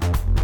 Comic Book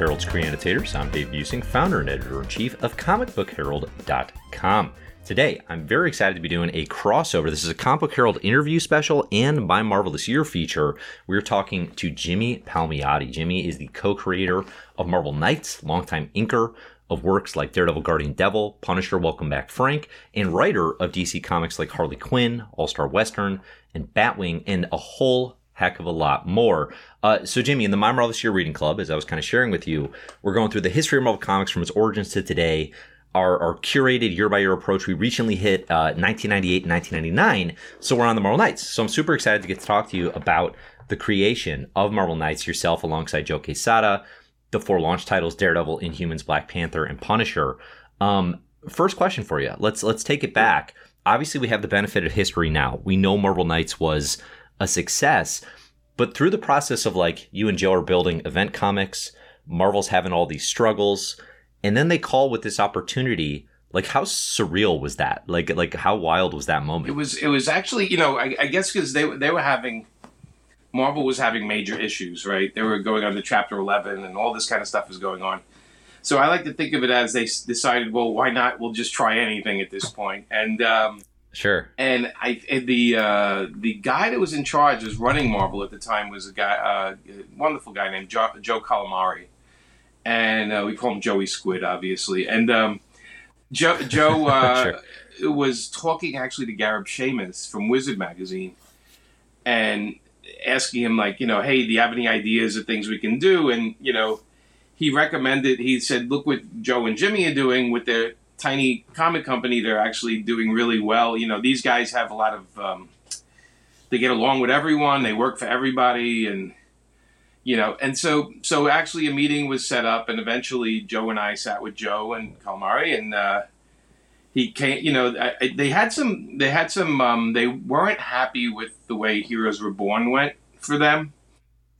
Herald's Creannotators. I'm Dave Buesing, founder and editor in chief of ComicBookHerald.com. Today, I'm very excited to be doing a crossover. This is a Comic Book Herald interview special and my Marvelous Year feature. We're talking to Jimmy Palmiotti. Jimmy is the co creator of Marvel Knights, longtime inker of works like Daredevil Guardian Devil, Punisher Welcome Back Frank, and writer of DC comics like Harley Quinn, All Star Western, and Batwing, and a whole heck of a lot more. Uh, so, Jimmy, in the My Marvel This Year Reading Club, as I was kind of sharing with you, we're going through the history of Marvel Comics from its origins to today. Our, our curated year by year approach. We recently hit uh, 1998 and 1999, so we're on the Marvel Knights. So I'm super excited to get to talk to you about the creation of Marvel Knights yourself alongside Joe Quesada, the four launch titles Daredevil, Inhumans, Black Panther, and Punisher. Um, first question for you. Let's let's take it back. Obviously, we have the benefit of history now. We know Marvel Knights was a success. But through the process of like you and Joe are building event comics, Marvel's having all these struggles, and then they call with this opportunity. Like how surreal was that? Like like how wild was that moment? It was it was actually you know I, I guess because they they were having Marvel was having major issues right. They were going under Chapter Eleven and all this kind of stuff was going on. So I like to think of it as they decided, well, why not? We'll just try anything at this point. And um, Sure. And I the uh, the guy that was in charge was running Marvel at the time was a guy, uh, a wonderful guy named jo- Joe Calamari, and uh, we call him Joey Squid, obviously. And um, Joe Joe uh, sure. was talking actually to Gareb Shamus from Wizard magazine, and asking him like, you know, hey, do you have any ideas of things we can do? And you know, he recommended. He said, look what Joe and Jimmy are doing with their tiny comic company, they're actually doing really well. You know, these guys have a lot of, um, they get along with everyone, they work for everybody, and you know, and so so actually a meeting was set up, and eventually Joe and I sat with Joe and Calamari, and uh, he came. You know, I, they had some, they had some, um, they weren't happy with the way Heroes Reborn went for them.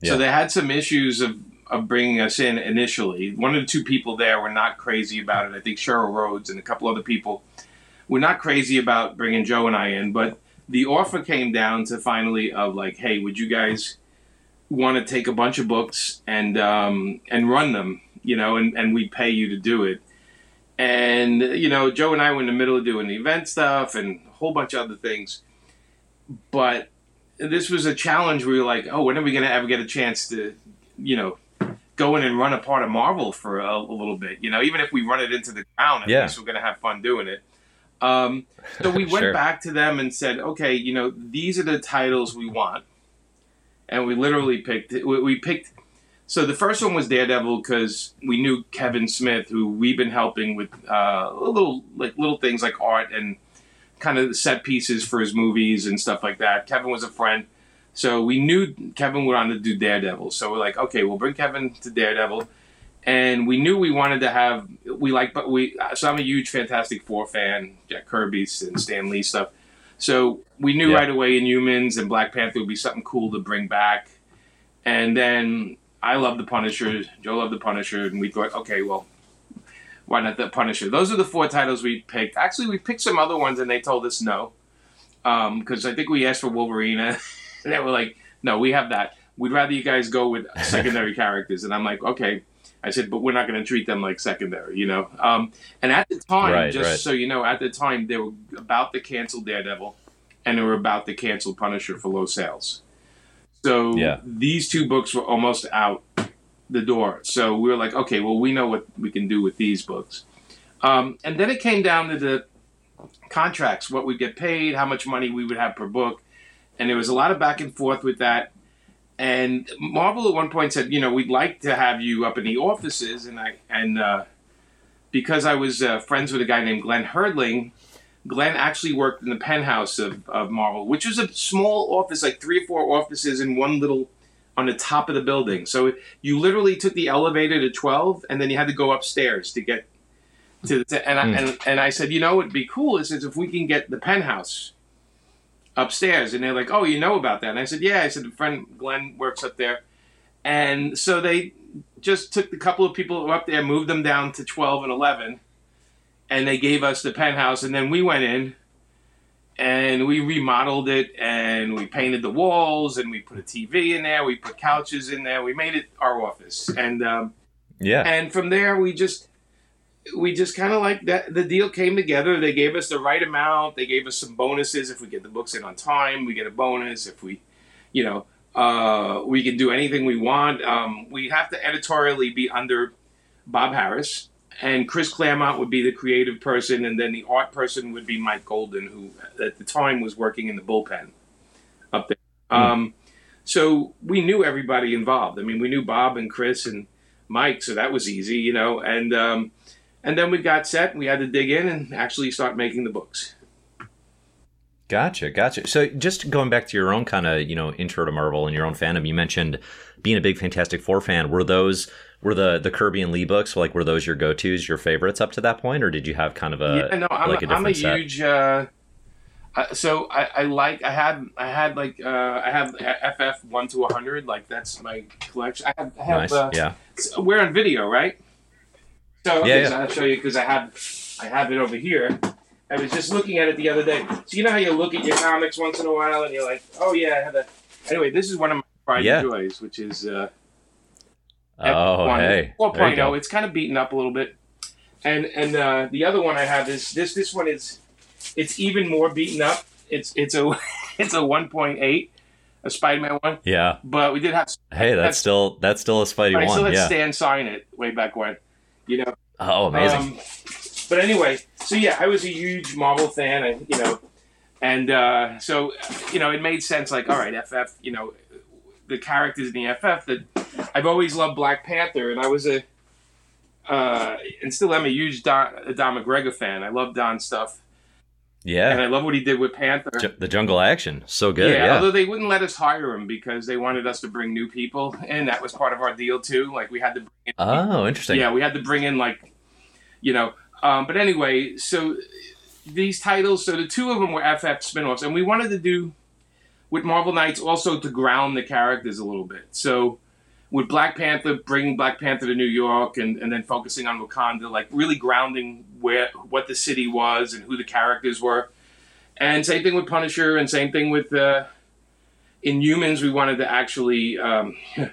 Yeah. So they had some issues of of bringing us in initially. One of the two people there were not crazy about it. I think Shirrel Rhoades and a couple other people were not crazy about bringing Joe and I in, but the offer came down to finally of like, hey, would you guys want to take a bunch of books and um, and run them, you know, and, and we pay you to do it. And you know, Joe and I were in the middle of doing the event stuff and a whole bunch of other things, but this was a challenge. where We were like, oh, when are we going to ever get a chance to, you know, go in and run a part of Marvel for a, a little bit. You know, even if we run it into the ground, at yeah. least we're going to have fun doing it. Um, so we went sure. back to them and said, okay, you know, these are the titles we want, and we literally picked. We, we picked. So the first one was Daredevil because we knew Kevin Smith, who we've been helping with uh, little like little things like art and kind of set pieces for his movies and stuff like that. Kevin was a friend. So we knew Kevin would want to do Daredevil. So we're like, okay, we'll bring Kevin to Daredevil. And we knew we wanted to have we like, but we. So I'm a huge Fantastic Four fan, Jack Kirby's and Stan Lee stuff. So we knew yeah. right away Inhumans and Black Panther would be something cool to bring back. And then I love the Punisher. Joe loved the Punisher, and we thought, okay, well, why not the Punisher? Those are the four titles we picked. Actually, we picked some other ones, and they told us no, because um, I think we asked for Wolverine. they were like, no, we have that. We'd rather you guys go with secondary characters. And I'm like, okay. I said, but we're not going to treat them like secondary, you know. Um, and at the time, right, just right. so you know, at the time they were about to cancel Daredevil, and they were about to cancel Punisher for low sales. So yeah. these two books were almost out the door. So we were like, okay, well, we know what we can do with these books. Um, and then it came down to the contracts, what we'd get paid, how much money we would have per book and there was a lot of back and forth with that. And Marvel at one point said, you know, we'd like to have you up in the offices, and I and uh, because I was uh, friends with a guy named Glenn Herdling, Glenn actually worked in the penthouse of, of Marvel, which was a small office, like three or four offices in one little on the top of the building. So you literally took the elevator to 12 and then you had to go upstairs to get to the, and, I, Hmm. and, and I said, you know, it'd be cool is if we can get the penthouse upstairs. And they're like, oh, you know about that? And I said, yeah. I said, a friend Glenn works up there. And so they just took the couple of people up there, moved them down to 12 and 11, and they gave us the penthouse. And then we went in and we remodeled it and we painted the walls and we put a TV in there. We put couches in there. We made it our office. And, um, Yeah. and from there we just we just kind of like that the deal came together. They gave us the right amount. They gave us some bonuses if we get the books in on time. We get a bonus if we you know uh, we can do anything we want. Um, we have to editorially be under bob harras and chris claremont would be the creative person and then the art person would be mike golden who at the time was working in the bullpen up there. Um, so we knew everybody involved. I mean we knew bob and chris and Mike, so that was easy, you know. And um, and then we got set. We had to dig in and actually start making the books. Gotcha, gotcha. So just going back to your own kind of, you know, intro to Marvel and your own fandom, you mentioned being a big Fantastic Four fan. Were those were the the Kirby and Lee books like were those your go tos, your favorites up to that point, or did you have kind of a yeah, no, I'm like a, a I'm a set? huge. Uh, uh, so I, I like I had I had like uh, I have FF one to hundred like that's my collection. I have, I have nice, uh, yeah, we're on video, right? So Yeah, yeah. I'll show you because I have I have it over here. I was just looking at it the other day. So you know how you look at your comics once in a while and you're like, oh yeah, I have that. Anyway, this is one of my pride Yeah. and joys, which is uh, Oh, F1, hey, you 4.0. go. It's kind of beaten up a little bit. And and uh, the other one I have is this. This one is it's even more beaten up. It's it's a it's a 1.8, a Spider-Man one. yeah. But we did have Hey, that's That's- still that's still a Spidey I still one, had yeah. Stan sign it way back when, you know. Oh, amazing. Um, but anyway, so yeah, I was a huge Marvel fan, and you know, and uh, so you know, it made sense. Like, all right, FF, you know, the characters in the FF that I've always loved Black Panther, and I was a uh, and still am a huge Don, a Don McGregor fan. I love Don's stuff, and I love what he did with Panther. Ju- the jungle action, so good. yeah, Yeah, although they wouldn't let us hire him because they wanted us to bring new people, and that was part of our deal too. Like we had to bring in Oh, interesting. yeah, we had to bring in like, you know. Um, but anyway, so these titles, so the two of them were FF spin-offs, and we wanted to do with Marvel Knights also to ground the characters a little bit. So with Black Panther, bringing Black Panther to New York, and, and then focusing on Wakanda, like really grounding where what the city was and who the characters were. And same thing with Punisher, and same thing with uh, Inhumans. We wanted to actually. Um,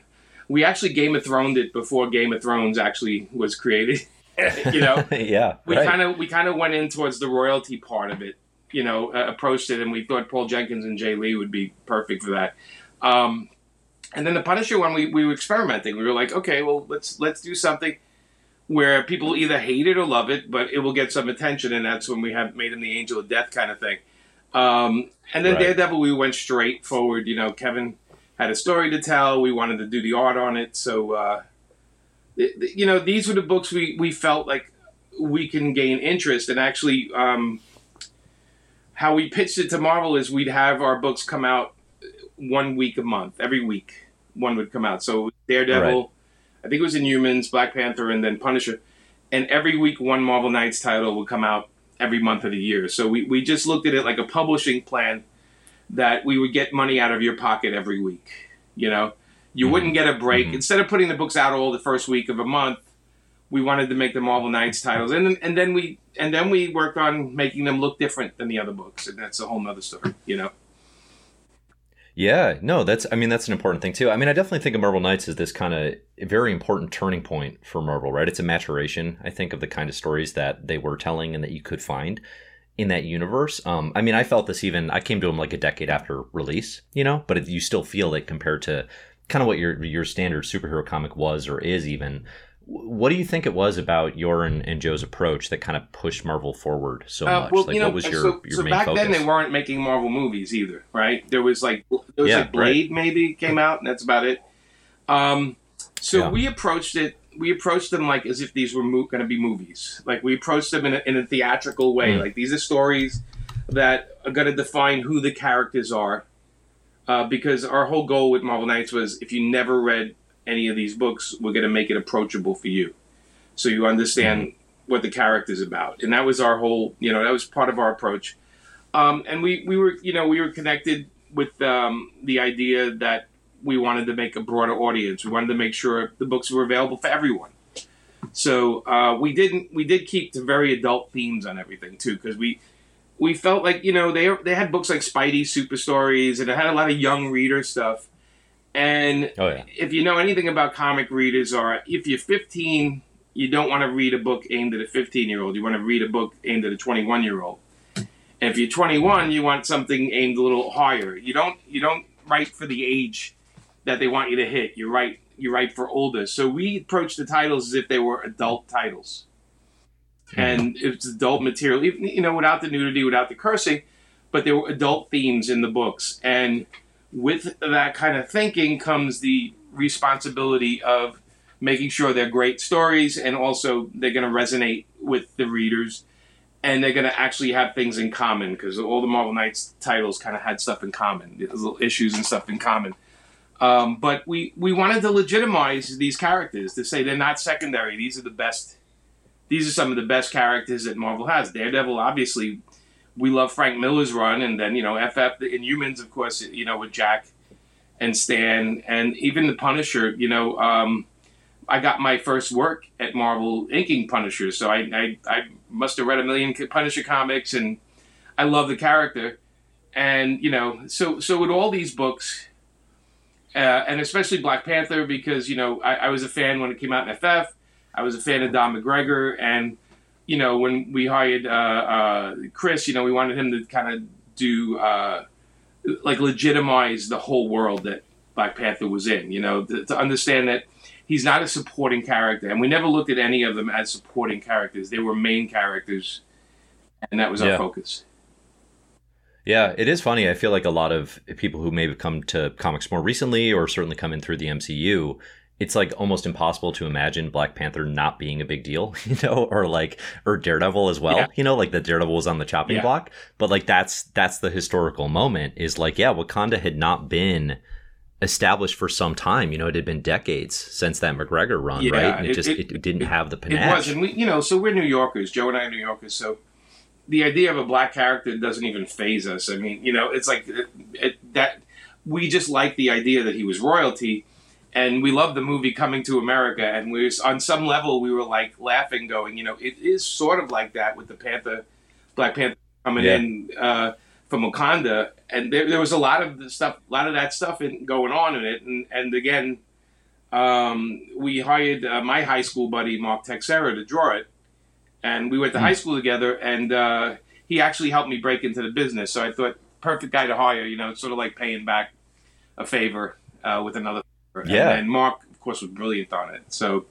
we actually Game of Thrones it before Game of Thrones actually was created. you know, yeah, we right. kind of we kind of went in towards the royalty part of it. You know, uh, approached it, and we thought Paul Jenkins and Jae Lee would be perfect for that. Um, and then the Punisher one, we, we were experimenting. We were like, okay, well, let's let's do something where people either hate it or love it, but it will get some attention, and that's when we have made him the Angel of Death kind of thing. Um, and then Right. Daredevil, we went straight forward. You know, Kevin had a story to tell. We wanted to do the art on it, so uh, th- th- you know, these were the books we we felt like we can gain interest and actually. Um, how we pitched it to Marvel is we'd have our books come out one week a month, every week one would come out. So Daredevil, Right. I think it was Inhumans, Black Panther, and then Punisher, and every week one Marvel Knights title would come out every month of the year. So we, we just looked at it like a publishing plan that we would get money out of your pocket every week. You know, you Mhm. wouldn't get a break Mhm. instead of putting the books out all the first week of a month. We wanted to make the Marvel Knights titles, and then and then we and then we worked on making them look different than the other books, and that's a whole nother story. You know. Yeah, no, that's I mean that's an important thing too. I mean, I definitely think of Marvel Knights as this kind of very important turning point for Marvel, right? It's a maturation, I think, of the kind of stories that they were telling and that you could find in that universe. Um, I mean, I felt this even I came to them like a decade after release, you know, but it, you still feel it compared to kind of what your your standard superhero comic was or is even. What do you think it was about your and, and Joe's approach that kind of pushed Marvel forward so Uh, much? well, like, you know, what was your, so, your so main back focus? then they weren't making Marvel movies either, right? There was like there was Yeah, like Blade maybe came out, and that's about it. Um, so Yeah. we approached it. We approached them like as if these were mo- going to be movies. Like we approached them in a, in a theatrical way. Mm. Like these are stories that are going to define who the characters are. uh, because our whole goal with Marvel Knights was if you never read any of these books, we're going to make it approachable for you, so you understand mm-hmm. what the character's about, and that was our whole, you know, that was part of our approach. Um, and we we were, you know, we were connected with um, the idea that we wanted to make a broader audience. We wanted to make sure the books were available for everyone. So uh, we didn't. We did keep to very adult themes on everything too, because we we felt like you know they they had books like Spidey Super Stories, and it had a lot of young reader stuff. And oh, yeah. if you know anything about comic readers, or if you're 15, you don't want to read a book aimed at a 15 year old. You want to read a book aimed at a 21 year old. And if you're 21, you want something aimed a little higher. You don't you don't write for the age that they want you to hit. You write you write for older. So we approach the titles as if they were adult titles, mm-hmm. and it's adult material. You know, without the nudity, without the cursing, but there were adult themes in the books. And with that kind of thinking comes the responsibility of making sure they're great stories and also they're going to resonate with the readers and they're going to actually have things in common because all the Marvel Knights titles kind of had stuff in common, little issues and stuff in common. Um, but we, we wanted to legitimize these characters to say they're not secondary. These are the best. These are some of the best characters that Marvel has. Daredevil, obviously, we love Frank Miller's run, and then you know FF the Inhumans, of course, you know with Jack and Stan, and even the Punisher. You know, um, I got my first work at Marvel inking Punisher, so I, I I must have read a million Punisher comics, and I love the character. And you know, so so with all these books, uh, and especially Black Panther because you know I, I, was a fan when it came out in FF. I was a fan of Don McGregor, and you know when we hired uh, uh, Chris, you know we wanted him to kind of do uh, like legitimize the whole world that Black Panther was in. You know to, to, understand that he's not a supporting character, and we never looked at any of them as supporting characters. They were main characters, and that was yeah. our focus. Yeah, it is funny. I feel like a lot of people who may have come to comics more recently or certainly come in through the MCU, it's like almost impossible to imagine Black Panther not being a big deal, you know, or like or Daredevil as well, yeah. you know, like the Daredevil was on the chopping yeah. block. But like that's that's the historical moment is like, yeah, Wakanda had not been established for some time. You know, it had been decades since that McGregor run, yeah, right? And it, it just it, it, didn't have the panache. It was, and we, you know, so we're New Yorkers. Joe and I are New Yorkers, so the idea of a black character doesn't even faze us. I mean, you know, it's like it, it, that we just like the idea that he was royalty, and we love the movie Coming to America, and we was, on some level we were like laughing, going, you know, it is sort of like that with the Panther, Black Panther coming yeah. in uh, from Wakanda, and there, there was a lot of the stuff, a lot of that stuff in, going on in it, and and again. Um, we hired uh, my high school buddy Mark Texeira to draw it, and we went to mm. high school together. And uh, he actually helped me break into the business. So I thought, perfect guy to hire. You know, sort of like paying back a favor uh, with another. Yeah. And, and, Mark, of course, was brilliant on it. So.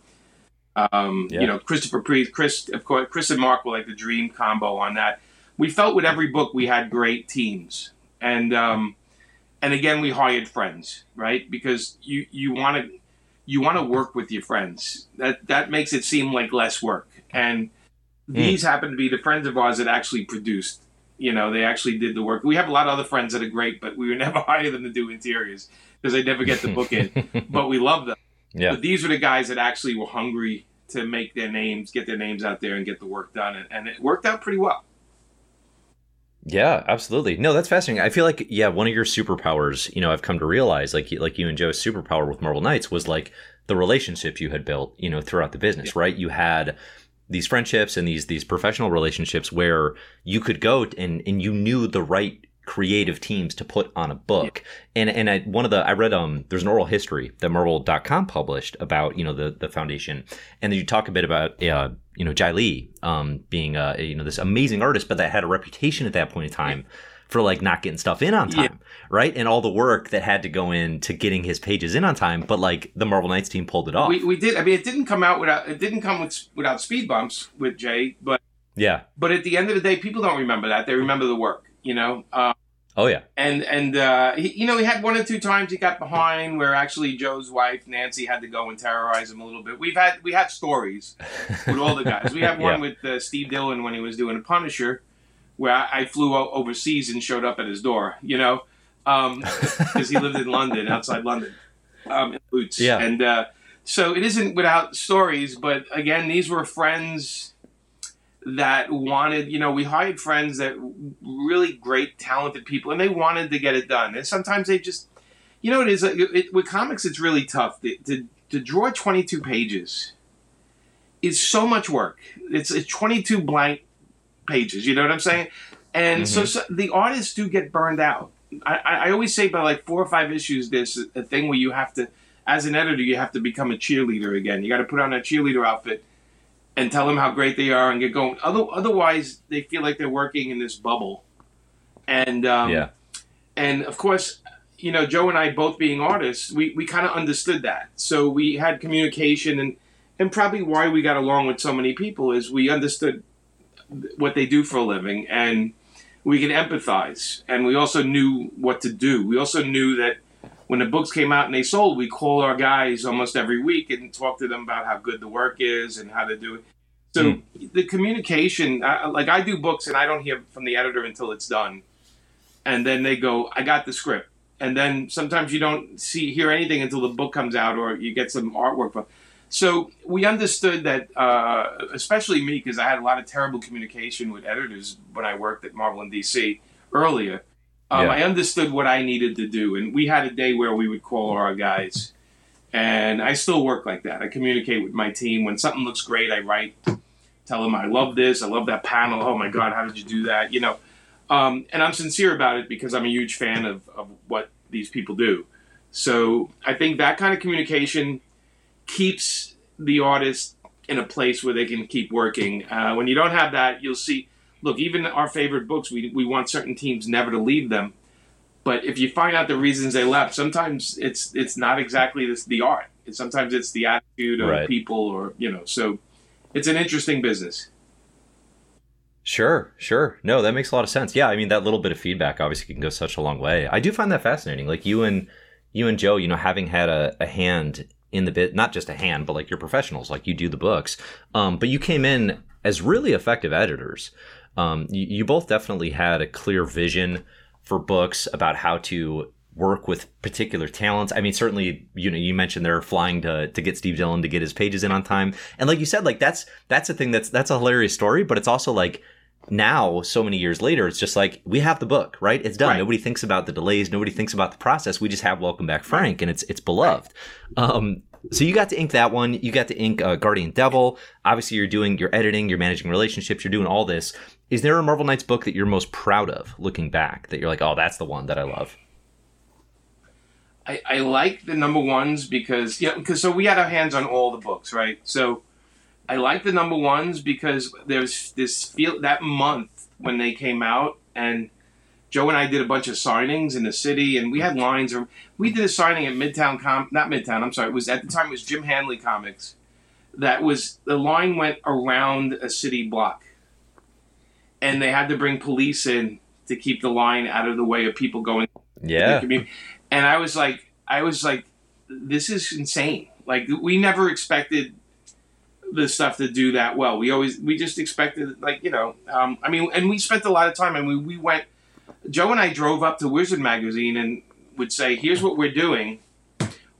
Um, yeah. You know, Christopher Priest, Chris, of course, Chris and Mark were like the dream combo on that. We felt with every book we had great teams, and um, and again we hired friends, right? Because you you want to you want to work with your friends. That that makes it seem like less work. And Hmm. These mm. happen to be the friends of ours that actually produced. You know, they actually did the work. We have a lot of other friends that are great, but we would never hire them to do interiors because they never get the book in. but we love them. Yeah. But these are the guys that actually were hungry to make their names, get their names out there, and get the work done, and, and it worked out pretty well. Yeah, absolutely. No, that's fascinating. I feel like yeah, one of your superpowers, you know, I've come to realize, like like you and Joe's superpower with Marvel Knights was like the relationships you had built, you know, throughout the business, yeah. right? You had these friendships and these these professional relationships where you could go and and you knew the right creative teams to put on a book. Yeah. And and I one of the I read um there's an oral history that Marvel.com published about, you know, the the foundation. And then you talk a bit about uh, you know, Jae Lee um being uh you know this amazing artist but that had a reputation at that point in time. Yeah for like not getting stuff in on time, yeah. right? And all the work that had to go into getting his pages in on time, but like the Marvel Knights team pulled it off. We, we did. I mean, it didn't come out without it didn't come with without speed bumps with Jae, but yeah. But at the end of the day, people don't remember that. They remember the work, you know. Um, oh yeah. And and uh, he, you know, he had one or two times he got behind where actually Joe's wife Nancy had to go and terrorize him a little bit. We've had we have stories with all the guys. We have one yeah. with uh, Steve Dillon when he was doing a Punisher where I, I flew overseas and showed up at his door, you know. because he lived in London, outside London, um, in Boots. Yeah. And uh, so it isn't without stories, but again, these were friends that wanted, you know, we hired friends that really great, talented people, and they wanted to get it done. And sometimes they just, you know, it is it, it, with comics. It's really tough to, to to draw twenty two pages. Is so much work. It's, it's twenty two blank pages. You know what I'm saying? And so, so the artists do get burned out. I, I I always say by like four or five issues, there's a thing where you have to, as an editor, you have to become a cheerleader again. You got to put on a cheerleader outfit and tell them how great they are and get going. Other, otherwise, they feel like they're working in this bubble. And um, Yeah. and of course, you know, Joe and I both being artists, we, we kind of understood that. So we had communication and and probably why we got along with so many people is we understood what they do for a living and we could empathize and we also knew what to do. We also knew that when the books came out and they sold, we call our guys almost every week and talk to them about how good the work is and how to do it. So the communication, uh, like I do books and I don't hear from the editor until it's done, and then they go, "I got the script," and then sometimes you don't see hear anything until the book comes out or you get some artwork. From. So we understood that, uh, especially me, because I had a lot of terrible communication with editors when I worked at Marvel and DC earlier. Um, Yeah. I understood what I needed to do, and we had a day where we would call our guys, and I still work like that. I communicate with my team when something looks great. I write, tell them I love this, I love that panel. Oh my god, how did you do that? You know, um, and I'm sincere about it because I'm a huge fan of, of what these people do. So I think that kind of communication keeps the artist in a place where they can keep working. Uh, when you don't have that, you'll see. Look, even our favorite books, we we want certain teams never to leave them. But if you find out the reasons they left, sometimes it's it's not exactly this, the art. Sometimes it's the attitude of Right. people, or you know. So it's an interesting business. Sure, sure. No, that makes a lot of sense. Yeah, I mean that little bit of feedback obviously can go such a long way. I do find that fascinating. Like you and you and Joe, you know, having had a, a hand in the bit, not just a hand, but like you're professionals, like you do the books. Um, but you came in as really effective editors. Um, you, you both definitely had a clear vision for books about how to work with particular talents. I mean, certainly, you know, you mentioned they're flying to to get Steve Dillon to get his pages in on time, and like you said, like that's that's a thing that's that's a hilarious story, but it's also like now so many years later it's just like we have the book right? It's done. Right. nobody thinks about the delays. Nobody thinks about the process. We just have welcome back frank and it's it's beloved. Um so you got to ink that one. You got to ink uh, guardian devil. Obviously you're doing you're editing you're managing relationships you're doing all this. Is there a marvel knights book that you're most proud of looking back that you're like oh that's the one that i love I, I like the number ones because yeah because so we had our hands on all the books right? So I like the number ones because there's this feel that month when they came out and Joe and I did a bunch of signings in the city and we had lines or we did a signing at Midtown Com not Midtown I'm sorry it was at the time it was Jim Hanley Comics that was the line went around a city block and they had to bring police in to keep the line out of the way of people going yeah. And I was like, I was like, this is insane. Like we never expected the stuff to do that well. We always we just expected like you know. Um, I mean, and we spent a lot of time. and we we went. Joe and I drove up to Wizard magazine and would say, "Here's what we're doing.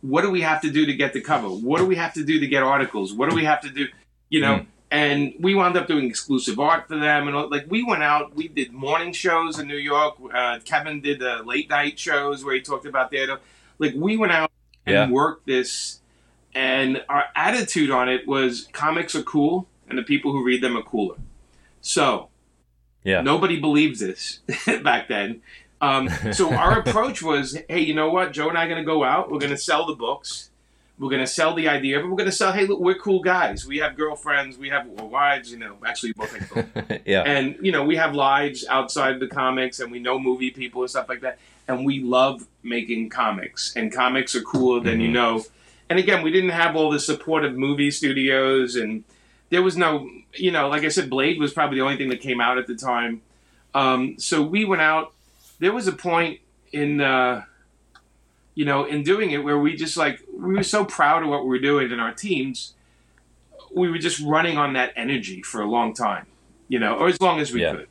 What do we have to do to get the cover? What do we have to do to get articles? What do we have to do? You know." And we wound up doing exclusive art for them, and all, like we went out, we did morning shows in New York. Uh, Kevin did the late night shows where he talked about theater. Like we went out and Yeah. worked this, and our attitude on it was comics are cool, and the people who read them are cooler. So yeah Nobody believed this back then. Um, so our approach was, hey, you know what? Joe and I are going to go out. We're going to sell the books. We're going to sell the idea, but we're going to sell. Hey, look, we're cool guys. We have girlfriends. We have wives. You know, actually, both yeah and you know, we have lives outside the comics, and we know movie people and stuff like that. And we love making comics, and comics are cooler than you Mhm. know. And again, we didn't have all the support of movie studios, and there was no, you know, like I said, Blade was probably the only thing that came out at the time. Um, so we went out. There was a point in, uh, you know, in doing it where we just like we were so proud of what we were doing in our teams. We were just running on that energy for a long time, you know, or as long as we Yeah. could.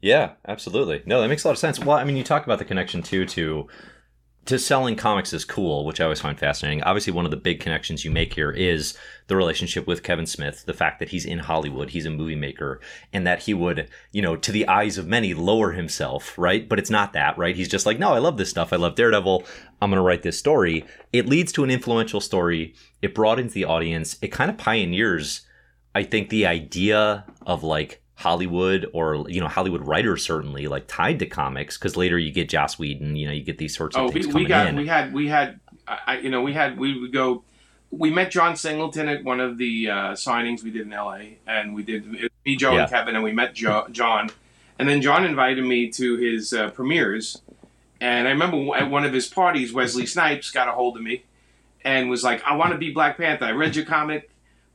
Yeah, absolutely. No, that makes a lot of sense. Well, I mean, you talk about the connection too to to selling comics is cool, which I always find fascinating. Obviously, one of the big connections you make here is the relationship with Kevin Smith, the fact that he's in Hollywood, he's a movie maker, and that he would, you know, to the eyes of many, lower himself, right? But it's not that, right? He's just like, no, I love this stuff. I love Daredevil. I'm going to write this story. It leads to an influential story. It broadens the audience. It kind of pioneers, I think, the idea of like Hollywood or you know Hollywood writers certainly like tied to comics because later you get Joss Whedon, you know you get these sorts of Oh, things we, coming we got in. we had we had I, you know we had we would go. We met John Singleton at one of the uh, signings we did in L.A. and we did it me, Joe, Yeah. and Kevin, and we met jo- John, and then John invited me to his uh, premieres, and I remember at one of his parties, Wesley Snipes got a hold of me, and was like, "I want to be Black Panther. I read your comic."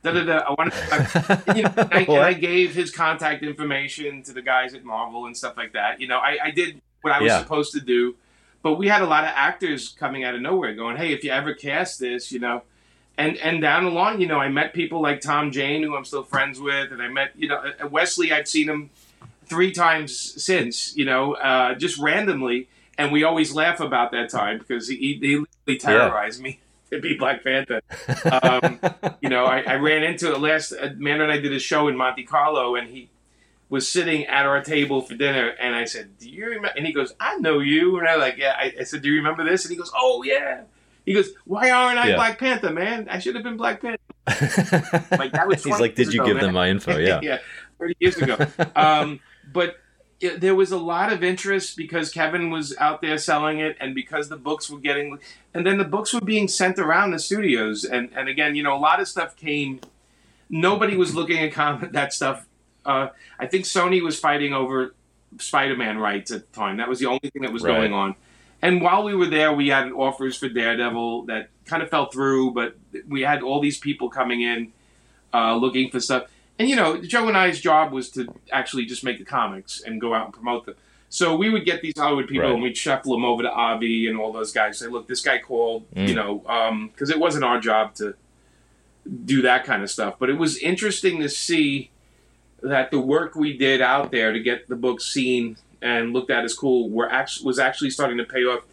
Da, da, da, I want to, you know, and I, and I gave his contact information to the guys at Marvel and stuff like that. You know, I, I did what I was Yeah. supposed to do, but we had a lot of actors coming out of nowhere going, "Hey, if you ever cast this, you know," and and down the line, you know, I met people like Tom Jane, who I'm still friends with, and I met, you know, Wesley. I've seen him three times since, you know, uh, just randomly, and we always laugh about that time because he, he literally terrorized me to be Black Panther. Um, you know, I, I ran into it last. Uh, Mando and I did a show in Monte Carlo, and he was sitting at our table for dinner, and I said, "Do you remember?" And he goes, "I know you." And I like, "Yeah." I, I said, "Do you remember this?" And he goes, "Oh yeah." He goes, "Why aren't I Yeah. Black Panther, man? I should have been Black Panther." Like, that was He's like, did you ago, give man." them my info? Yeah. yeah, thirty years ago. um, but it, there was a lot of interest because Kevin was out there selling it, and because the books were getting, and then the books were being sent around the studios, and and again, you know, a lot of stuff came. Nobody was looking at that stuff. Uh, I think Sony was fighting over Spider-Man rights at the time. That was the only thing that was Right. going on. And while we were there, we had offers for Daredevil that kind of fell through, but we had all these people coming in uh, looking for stuff. And you know, Joe and I's job was to actually just make the comics and go out and promote them. So we would get these Hollywood people Right. and we'd shuffle them over to Avi and all those guys. Say, look, this guy called, Mm. you know, because it wasn't our job to do that kind of stuff. But it was interesting to see that the work we did out there to get the book seen and looked at as cool were actually was actually starting to pay off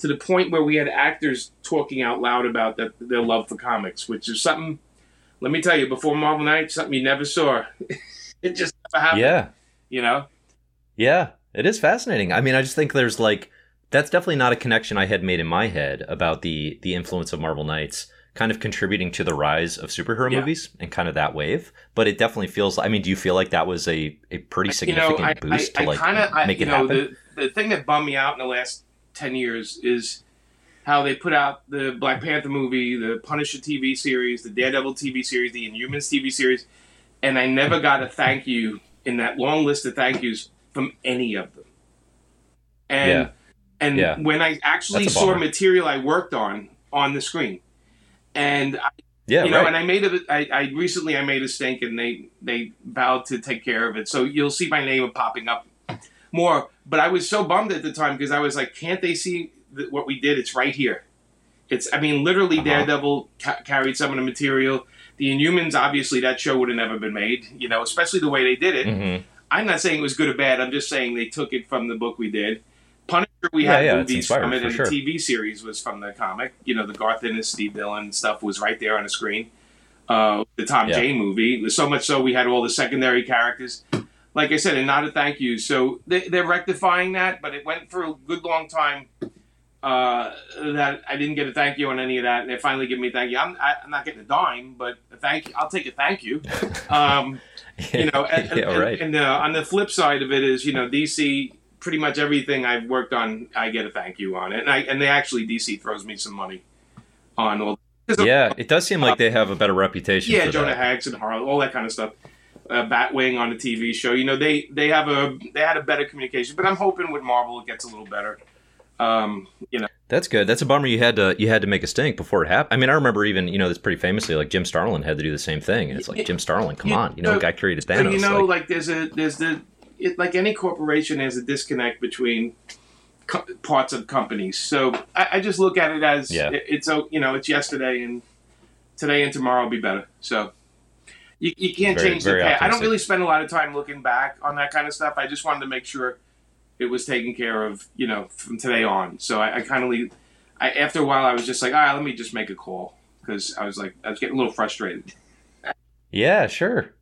to the point where we had actors talking out loud about that their love for comics, which is something. Let me tell you, before Marvel Knights, something you never saw. it just never happened. Yeah. You know. Yeah, it is fascinating. I mean, I just think there's like that's definitely not a connection I had made in my head about the the influence of Marvel Knights kind of contributing to the rise of superhero Yeah. movies and kind of that wave. But it definitely feels. I mean, do you feel like that was a a pretty significant you know, I, boost I, to like I kinda, make I, it know, happen? The, the thing that bummed me out in the last 10 years is how they put out the Black Panther movie, the Punisher TV series, the Daredevil TV series, the Inhumans TV series, and I never got a thank you in that long list of thank yous from any of them. And Yeah. and Yeah. when I actually saw material I worked on on the screen, and yeah, you know, right. and I made a, I, I recently I made a stink, and they they vowed to take care of it. So you'll see my name popping up more. But I was so bummed at the time because I was like, can't they see th- what we did? It's right here. It's I mean, literally, Uh-huh. Daredevil ca- carried some of the material. The Inhumans, obviously, that show would have never been made. You know, especially the way they did it. Mhm. I'm not saying it was good or bad. I'm just saying they took it from the book we did. Punisher, we Yeah, had yeah, movies from it, and sure. the TV series was from the comic. You know, the Garth Ennis, Steve Dillon stuff was right there on the screen. Uh, the Tom Yeah. Jane movie, so much so we had all the secondary characters. Like I said, and not a thank you. So they, they're rectifying that, but it went for a good long time uh, that I didn't get a thank you on any of that, and they finally give me a thank you. I'm, I, I'm not getting a dime, but a thank you. I'll take a thank you. Um, you know, and, yeah, right. And, uh, on the flip side of it is, you know, DC. Pretty much everything I've worked on, I get a thank you on it, and I and they actually DC throws me some money on all. yeah, it does seem like they have a better reputation. yeah, Jonah that. Hex and Harley, all that kind of stuff. Uh, Batwing on the TV show, you know, they they have a they had a better communication, but I'm hoping with Marvel it gets a little better. Um, you know, That's good. That's a bummer. You had to you had to make a stink before it happened. I mean, I remember even you know this pretty famously like Jim Starlin had to do the same thing. And it's like Yeah. Jim Starlin, come Yeah, on, you know, no, guy created Thanos. you know, like- like, there's a there's the it, like any corporation has a disconnect between co- parts of companies. So I, I just look at it as Yeah. it, it's oh, you know it's yesterday and today and tomorrow will be better. So you, you can't Very- change the very past. I don't really spend a lot of time looking back on that kind of stuff. I just wanted to make sure it was taken care of, you know, from today on. So I, I kind of leave. I, after a while, I was just like, all right, let me just make a call because I was like, I was getting a little frustrated. Yeah, sure.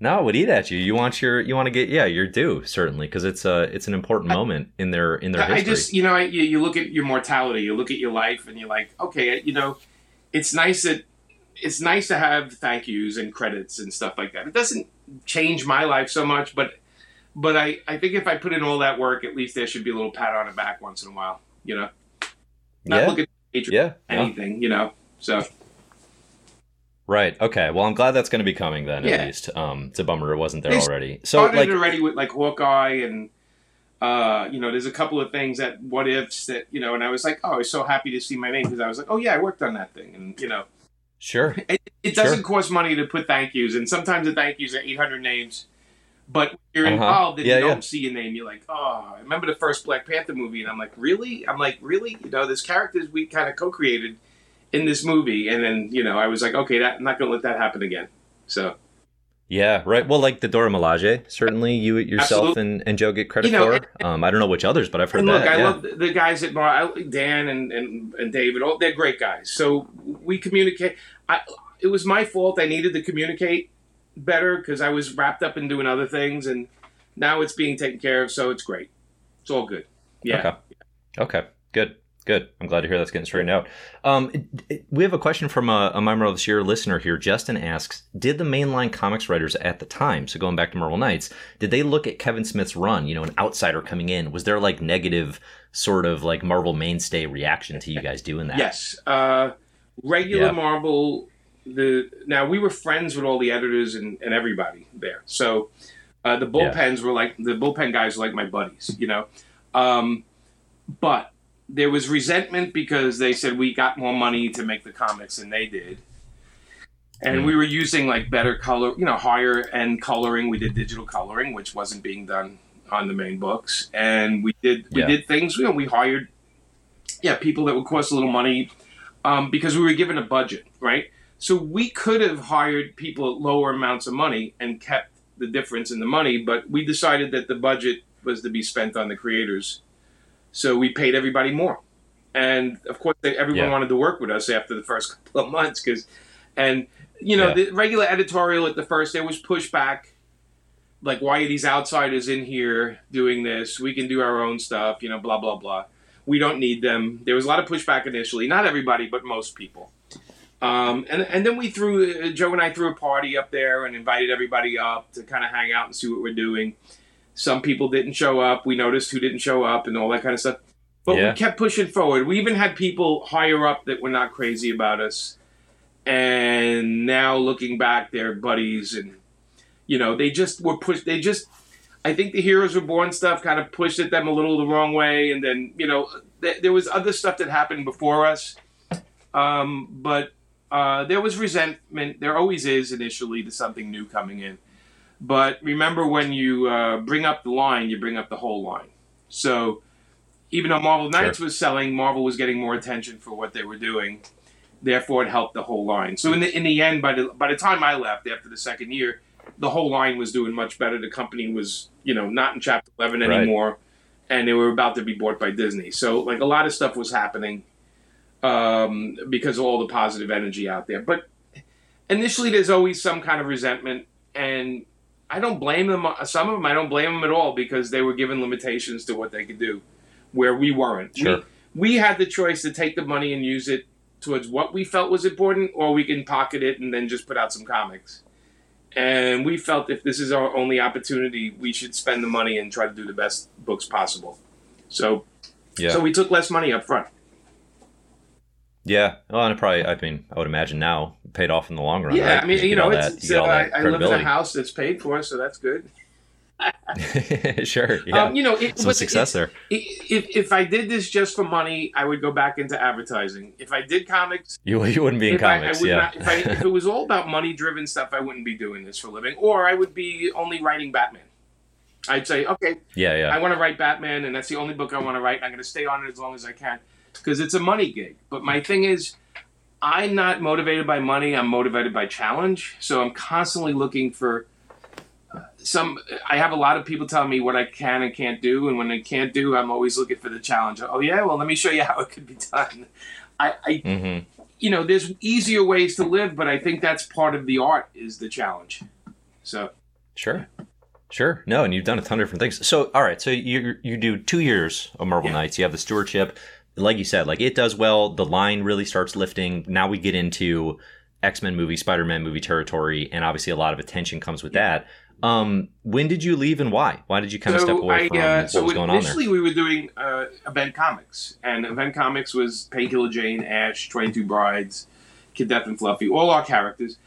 No, it would eat at you. You want your you want to get yeah, your due certainly because it's a it's an important moment in their in their I history. just, you know, I, you, you look at your mortality, you look at your life, and you're like, okay, you know, it's nice that it's nice to have thank yous and credits and stuff like that. It doesn't change my life so much, but but I, I think if I put in all that work, at least there should be a little pat on the back once in a while, you know, not yeah, look at yeah, anything, you know. So right. Okay. Well, I'm glad that's going to be coming then. Yeah. At least, um, it's a bummer it wasn't there They already. So started like, already with like Hawkeye and uh, you know, there's a couple of things that what ifs that you know, and I was like, oh, I was so happy to see my name because I was like, oh yeah, I worked on that thing, and you know. sure, It, it doesn't cost money to put thank yous, and sometimes the thank yous are 800 names. But you're Uh-huh. involved and Yeah, you don't yeah. see a name, you're like, oh, I remember the first Black Panther movie, and I'm like, really? I'm like, really? You know, there's characters we kind of co-created in this movie, and then you know, I was like, okay, that, I'm not going to let that happen again. So yeah, right. Well, like the Dora Milaje, certainly you yourself Absolutely. and, and Joe get credit You know, for. Um, I don't know which others, but I've heard and look, that. I yeah. love the- the guys at Mar, I- Dan and, and, and David. All they're great guys. So we communicate. I, it was my fault. I needed to communicate better because I was wrapped up in doing other things, and now it's being taken care of. So it's great. It's all good. Yeah. Okay. Okay. Good. Good. I'm glad to hear that's getting straightened out. Um, it- it- we have a question from a, a member of this year listener here. Justin asks, did the mainline comics writers at the time, so going back to Marvel Knights, did they look at Kevin Smith's run, you know, an outsider coming in? Was there like negative sort of like Marvel mainstay reaction to you guys doing that? Yes. Uh, regular Yeah. Marvel. The now we were friends with all the editors and, and everybody there. So uh, the Yeah. bullpens were like the bullpen guys were like my buddies, you know. Um, but there was resentment because they said we got more money to make the comics than they did. And Mm. we were using like better color, you know, higher end coloring. We did digital coloring, which wasn't being done on the main books. And we did we Yeah. did things. You know, we hired yeah people that would cost a little money um, because we were given a budget, right? So we could have hired people at lower amounts of money and kept the difference in the money, but we decided that the budget was to be spent on the creators, so we paid everybody more. And of course, they, everyone Yeah. wanted to work with us after the first couple of months because, and you know, Yeah. the regular editorial at the first there was pushback. Like, why are these outsiders in here doing this? We can do our own stuff, you know, blah blah blah. We don't need them. There was a lot of pushback initially. Not everybody, but most people. Um, and and then we threw uh, Joe and I threw a party up there and invited everybody up to kind of hang out and see what we're doing. Some people didn't show up. We noticed who didn't show up and all that kind of stuff. But Yeah. we kept pushing forward. We even had people higher up that were not crazy about us. And now looking back, they're buddies and you know, they just were pushed they just I think the Heroes Reborn stuff kind of pushed at them a little the wrong way and then, you know, th- there was other stuff that happened before us. Um, but uh, there was resentment. There always is initially to something new coming in. But remember, when you uh, bring up the line, you bring up the whole line. So even though Marvel Knights was selling, Marvel was getting more attention for what they were doing. Therefore, it helped the whole line. So in the in the end, by the by the time I left after the second year, the whole line was doing much better. The company was you know not in Chapter Eleven Right. anymore, and they were about to be bought by Disney. So like a lot of stuff was happening um, because of all the positive energy out there. But initially, there's always some kind of resentment, and I don't blame them. Some of them, I don't blame them at all because they were given limitations to what they could do, where we weren't. Sure. We, we had the choice to take the money and use it towards what we felt was important, or we can pocket it and then just put out some comics. And we felt if this is our only opportunity, we should spend the money and try to do the best books possible. So, Yeah. so we took less money up front. Yeah. Well, and it probably, I mean, I would imagine now paid off in the long run. Yeah, right? I mean, Because you know, it's, that- you uh, I, I live in a house that's paid for, so that's good. sure. Yeah. Um, you know, it, Some success there. If, if I did this just for money, I would go back into advertising. If I did comics, You, you wouldn't be in if, I, I comics. would yeah. not, if, I, if it was all about money driven stuff, I wouldn't be doing this for a living, or I would be only writing Batman. I'd say, okay, yeah. Yeah. I want to write Batman, and that's the only book I want to write. I'm going to stay on it as long as I can because it's a money gig. But my thing is, I'm not motivated by money. I'm motivated by challenge. So I'm constantly looking for some. I have a lot of people telling me what I can and can't do, and when I can't do, I'm always looking for the challenge. Oh yeah, well let me show you how it could be done. I, I Mm-hmm. you know, there's easier ways to live, but I think that's part of the art is the challenge. So Sure. Sure. No, and you've done a ton of different things. So, all right. So you you do two years of Marvel Yeah. Knights. You have the stewardship. Like you said, like it does well. The line really starts lifting. Now we get into X Men movie, Spider Man movie territory, and obviously a lot of attention comes with that. Um, when did you leave and why? Why did you kind of step away from uh, what so was going on there? initially we were doing uh, Event Comics, and Event Comics was Painkiller Jane, Ash, Twenty Two Brides, Kid Death and Fluffy, all our characters,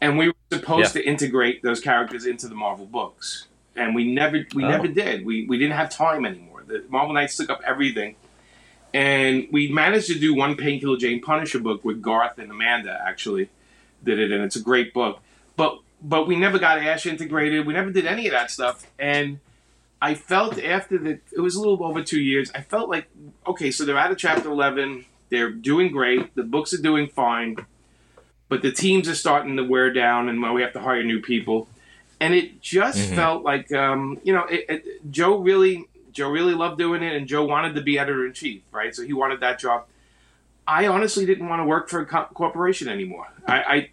and we were supposed to integrate those characters into the Marvel books, and we never we Oh. never did. We we didn't have time anymore. The Marvel Knights took up everything. And we managed to do one Painkiller Jane Punisher book with Garth and Amanda actually did it, and it's a great book. But but we never got Ash integrated. We never did any of that stuff. And I felt after the it was a little over two years. I felt like okay, so they're out of chapter eleven. They're doing great. The books are doing fine, but the teams are starting to wear down, and well, we have to hire new people. And it just Mhm. felt like um, you know, it, it, Joe really Joe really loved doing it, and Joe wanted to be editor in chief, right? So he wanted that job. I honestly didn't want to work for a co- corporation anymore. I, I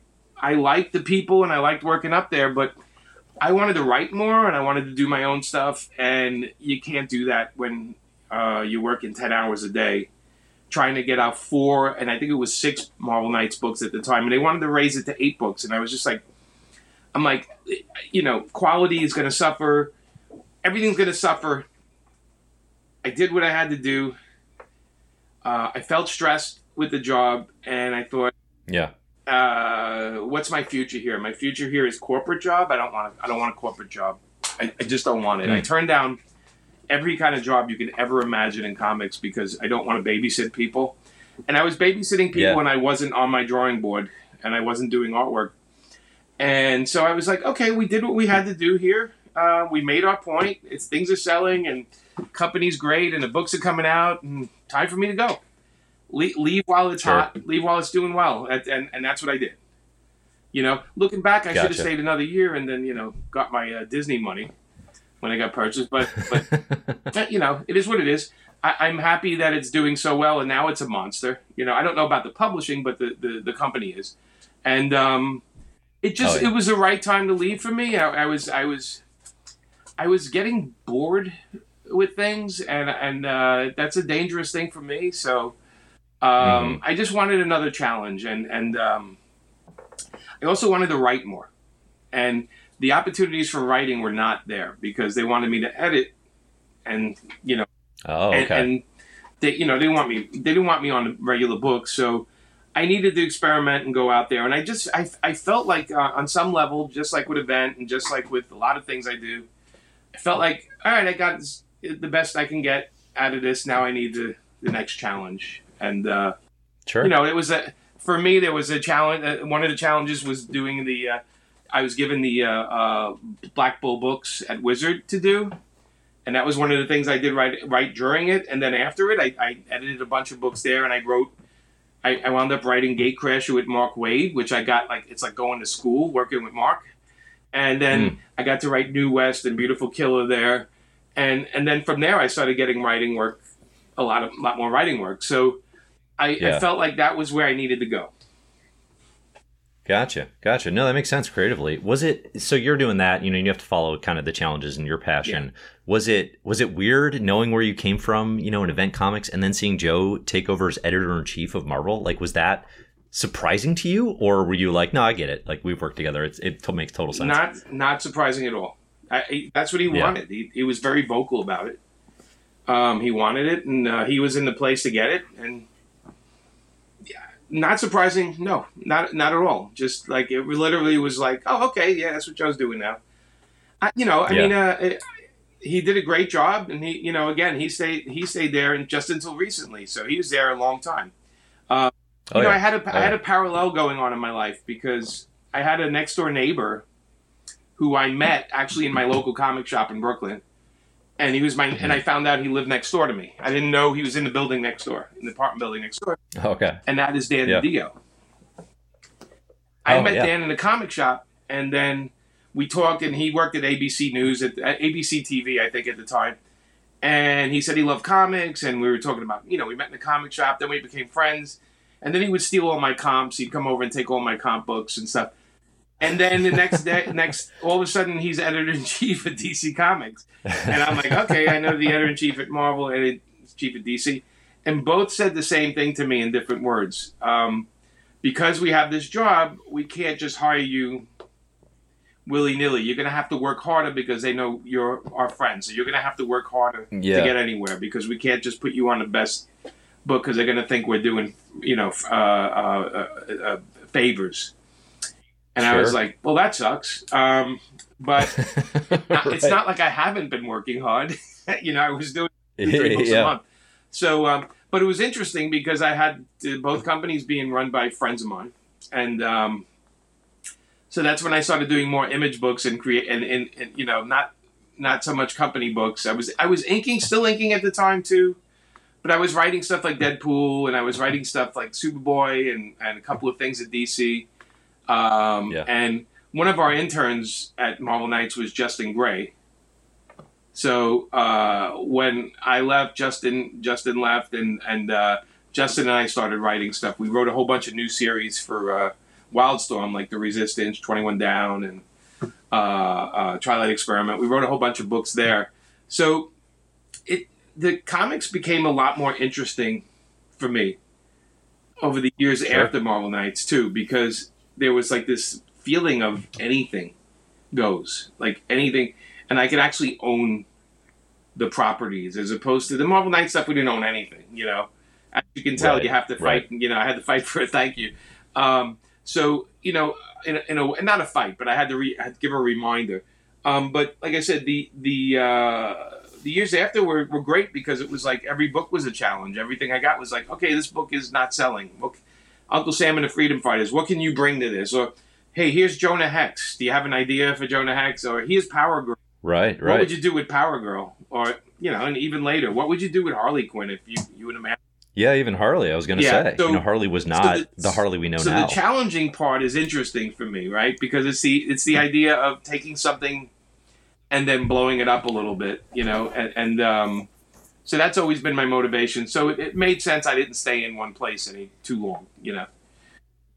I liked the people and I liked working up there, but I wanted to write more and I wanted to do my own stuff. And you can't do that when uh, you're working 10 hours a day trying to get out four, and I think it was six Marvel Knights books at the time. And they wanted to raise it to eight books. And I was just like, I'm like, you know, quality is going to suffer, everything's going to suffer. I did what I had to do. Uh, I felt stressed with the job, and I thought, Yeah. uh, what's my future here? My future here is corporate job. I don't want. I don't want a corporate job. I, I just don't want it. I Mm. turned down every kind of job you can ever imagine in comics because I don't want to babysit people. And I was babysitting people Yeah. when I wasn't on my drawing board and I wasn't doing artwork. And so I was like, okay, we did what we had to do here. Uh, we made our point. It's things are selling and company's great and the books are coming out and time for me to go. Leave, leave while it's Sure. hot. Leave while it's doing well. And, and, and that's what I did. You know, looking back, I should have Gotcha. stayed another year and then you know got my uh, Disney money when I got purchased. But but you know, it is what it is. I, I'm happy that it's doing so well, and now it's a monster. You know, I don't know about the publishing, but the the, the company is, and um, it just Oh, yeah. it was the right time to leave for me. I, I was I was I was getting bored with things, and and uh, that's a dangerous thing for me. So um, I just wanted another challenge, and and um, I also wanted to write more, and the opportunities for writing were not there because they wanted me to edit, and you know oh, and, okay. and they you know they didn't want me they didn't want me on the regular books so i needed to experiment and go out there and i just i, I felt like uh, on some level just like with event and just like with a lot of things i do i felt like all right i got this, the best i can get out of this. Now i need the, the next challenge. And uh, sure. you know it was a for me there was a challenge uh, one of the challenges was doing the uh, i was given the uh, uh, black bull books at wizard to do. And that was one of the things i did right right during it. And then after it i, I edited a bunch of books there and i wrote I, I wound up writing Gatecrasher with Mark Waid, which I got like it's like going to school working with Mark, and then Mm. I got to write New West and Beautiful Killer there, and and then from there I started getting writing work, a lot of lot more writing work. So I, Yeah. I felt like that was where I needed to go. Gotcha. Gotcha. No, that makes sense creatively. Was it so you're doing that, you know, you have to follow kind of the challenges and your passion. Was it was it weird knowing where you came from, you know, in event comics and then seeing Joe take over as editor in chief of Marvel? Like was that surprising to you or were you like, "No, I get it. Like we've worked together. It's, it to- makes total sense." Not not surprising at all. I, I, that's what he Yeah. wanted. He, he was very vocal about it. Um, he wanted it, and uh, he was in the place to get it. And yeah, not surprising. No, not not at all. Just like it literally was like, oh, okay, yeah, that's what Joe's doing now. I, you know, I Yeah. mean, uh, it, he did a great job, and he, you know, again, he stayed he stayed there, and just until recently, so he was there a long time. oh, Oh, you know, yeah. I had a I Oh, had a parallel going on in my life because I had a next door neighbor who I met actually in my local comic shop in Brooklyn, and he was my and I mm-hmm. found out he lived next door to me. I didn't know he was in the building next door, in the apartment building next door, okay. and that is Dan Yeah. Dio. I Oh, met yeah. Dan in a comic shop, and then we talked, and he worked at ABC News at, at ABC TV, I think, at the time. And he said he loved comics, and we were talking about, you know, we met in a comic shop, then we became friends, and then he would steal all my comps. He'd come over and take all my comp books and stuff. And then the next day, next, all of a sudden, he's editor in chief at DC Comics, and I'm like, okay, I know the editor in chief at Marvel, editor in chief at DC, and both said the same thing to me in different words. Um, because we have this job, we can't just hire you willy nilly. You're going to have to work harder because they know you're our friends. So you're going to have to work harder Yeah. to get anywhere because we can't just put you on the best book because they're going to think we're doing, you know, uh, uh, uh, uh, favors. And I was like, well, that sucks. Um, but it's not like I haven't been working hard. you know, I was doing two, three books a month. So, um, but it was interesting because I had uh, both companies being run by friends of mine, and um, so that's when I started doing more image books and create and, and, and you know not not so much company books. I was I was inking, still inking at the time too, but I was writing stuff like Deadpool and I was writing stuff like Superboy and and a couple of things at DC. Um, Yeah. And one of our interns at Marvel Knights was Justin Gray. So uh, when I left, Justin Justin left, and and uh, Justin and I started writing stuff. We wrote a whole bunch of new series for uh, Wildstorm, like The Resistance, Twenty One Down, and uh, uh, Twilight Experiment. We wrote a whole bunch of books there. So it the comics became a lot more interesting for me over the years Sure. after Marvel Knights too, because there was like this feeling of anything goes, like anything, and I could actually own the properties as opposed to the Marvel Knight stuff. We didn't own anything, you know. As you can tell, Right, you have to fight. You know, I had to fight for a thank you. Um, so you know, in a, in a not a fight, but I had to re, I had to give a reminder. Um, but like I said, the the uh, the years after were, were great because it was like every book was a challenge. Everything I got was like, okay, this book is not selling. Look, Uncle Sam and the Freedom Fighters. What can you bring to this? Or hey, here's Jonah Hex. Do you have an idea for Jonah Hex? Or here's Power Girl. Right, right. What would you do with Power Girl? Or you know, and even later, what would you do with Harley Quinn if you you would man? yeah, even Harley. I was going to Yeah, say, so- you know, Harley was not the- the, Harley we know so now. the challenging part is interesting for me, right? Because it's the it's the hmm. idea of taking something and then blowing it up a little bit, you know, and, and um, so that's always been my motivation. So it, it made sense. I didn't stay in one place any too long, you know.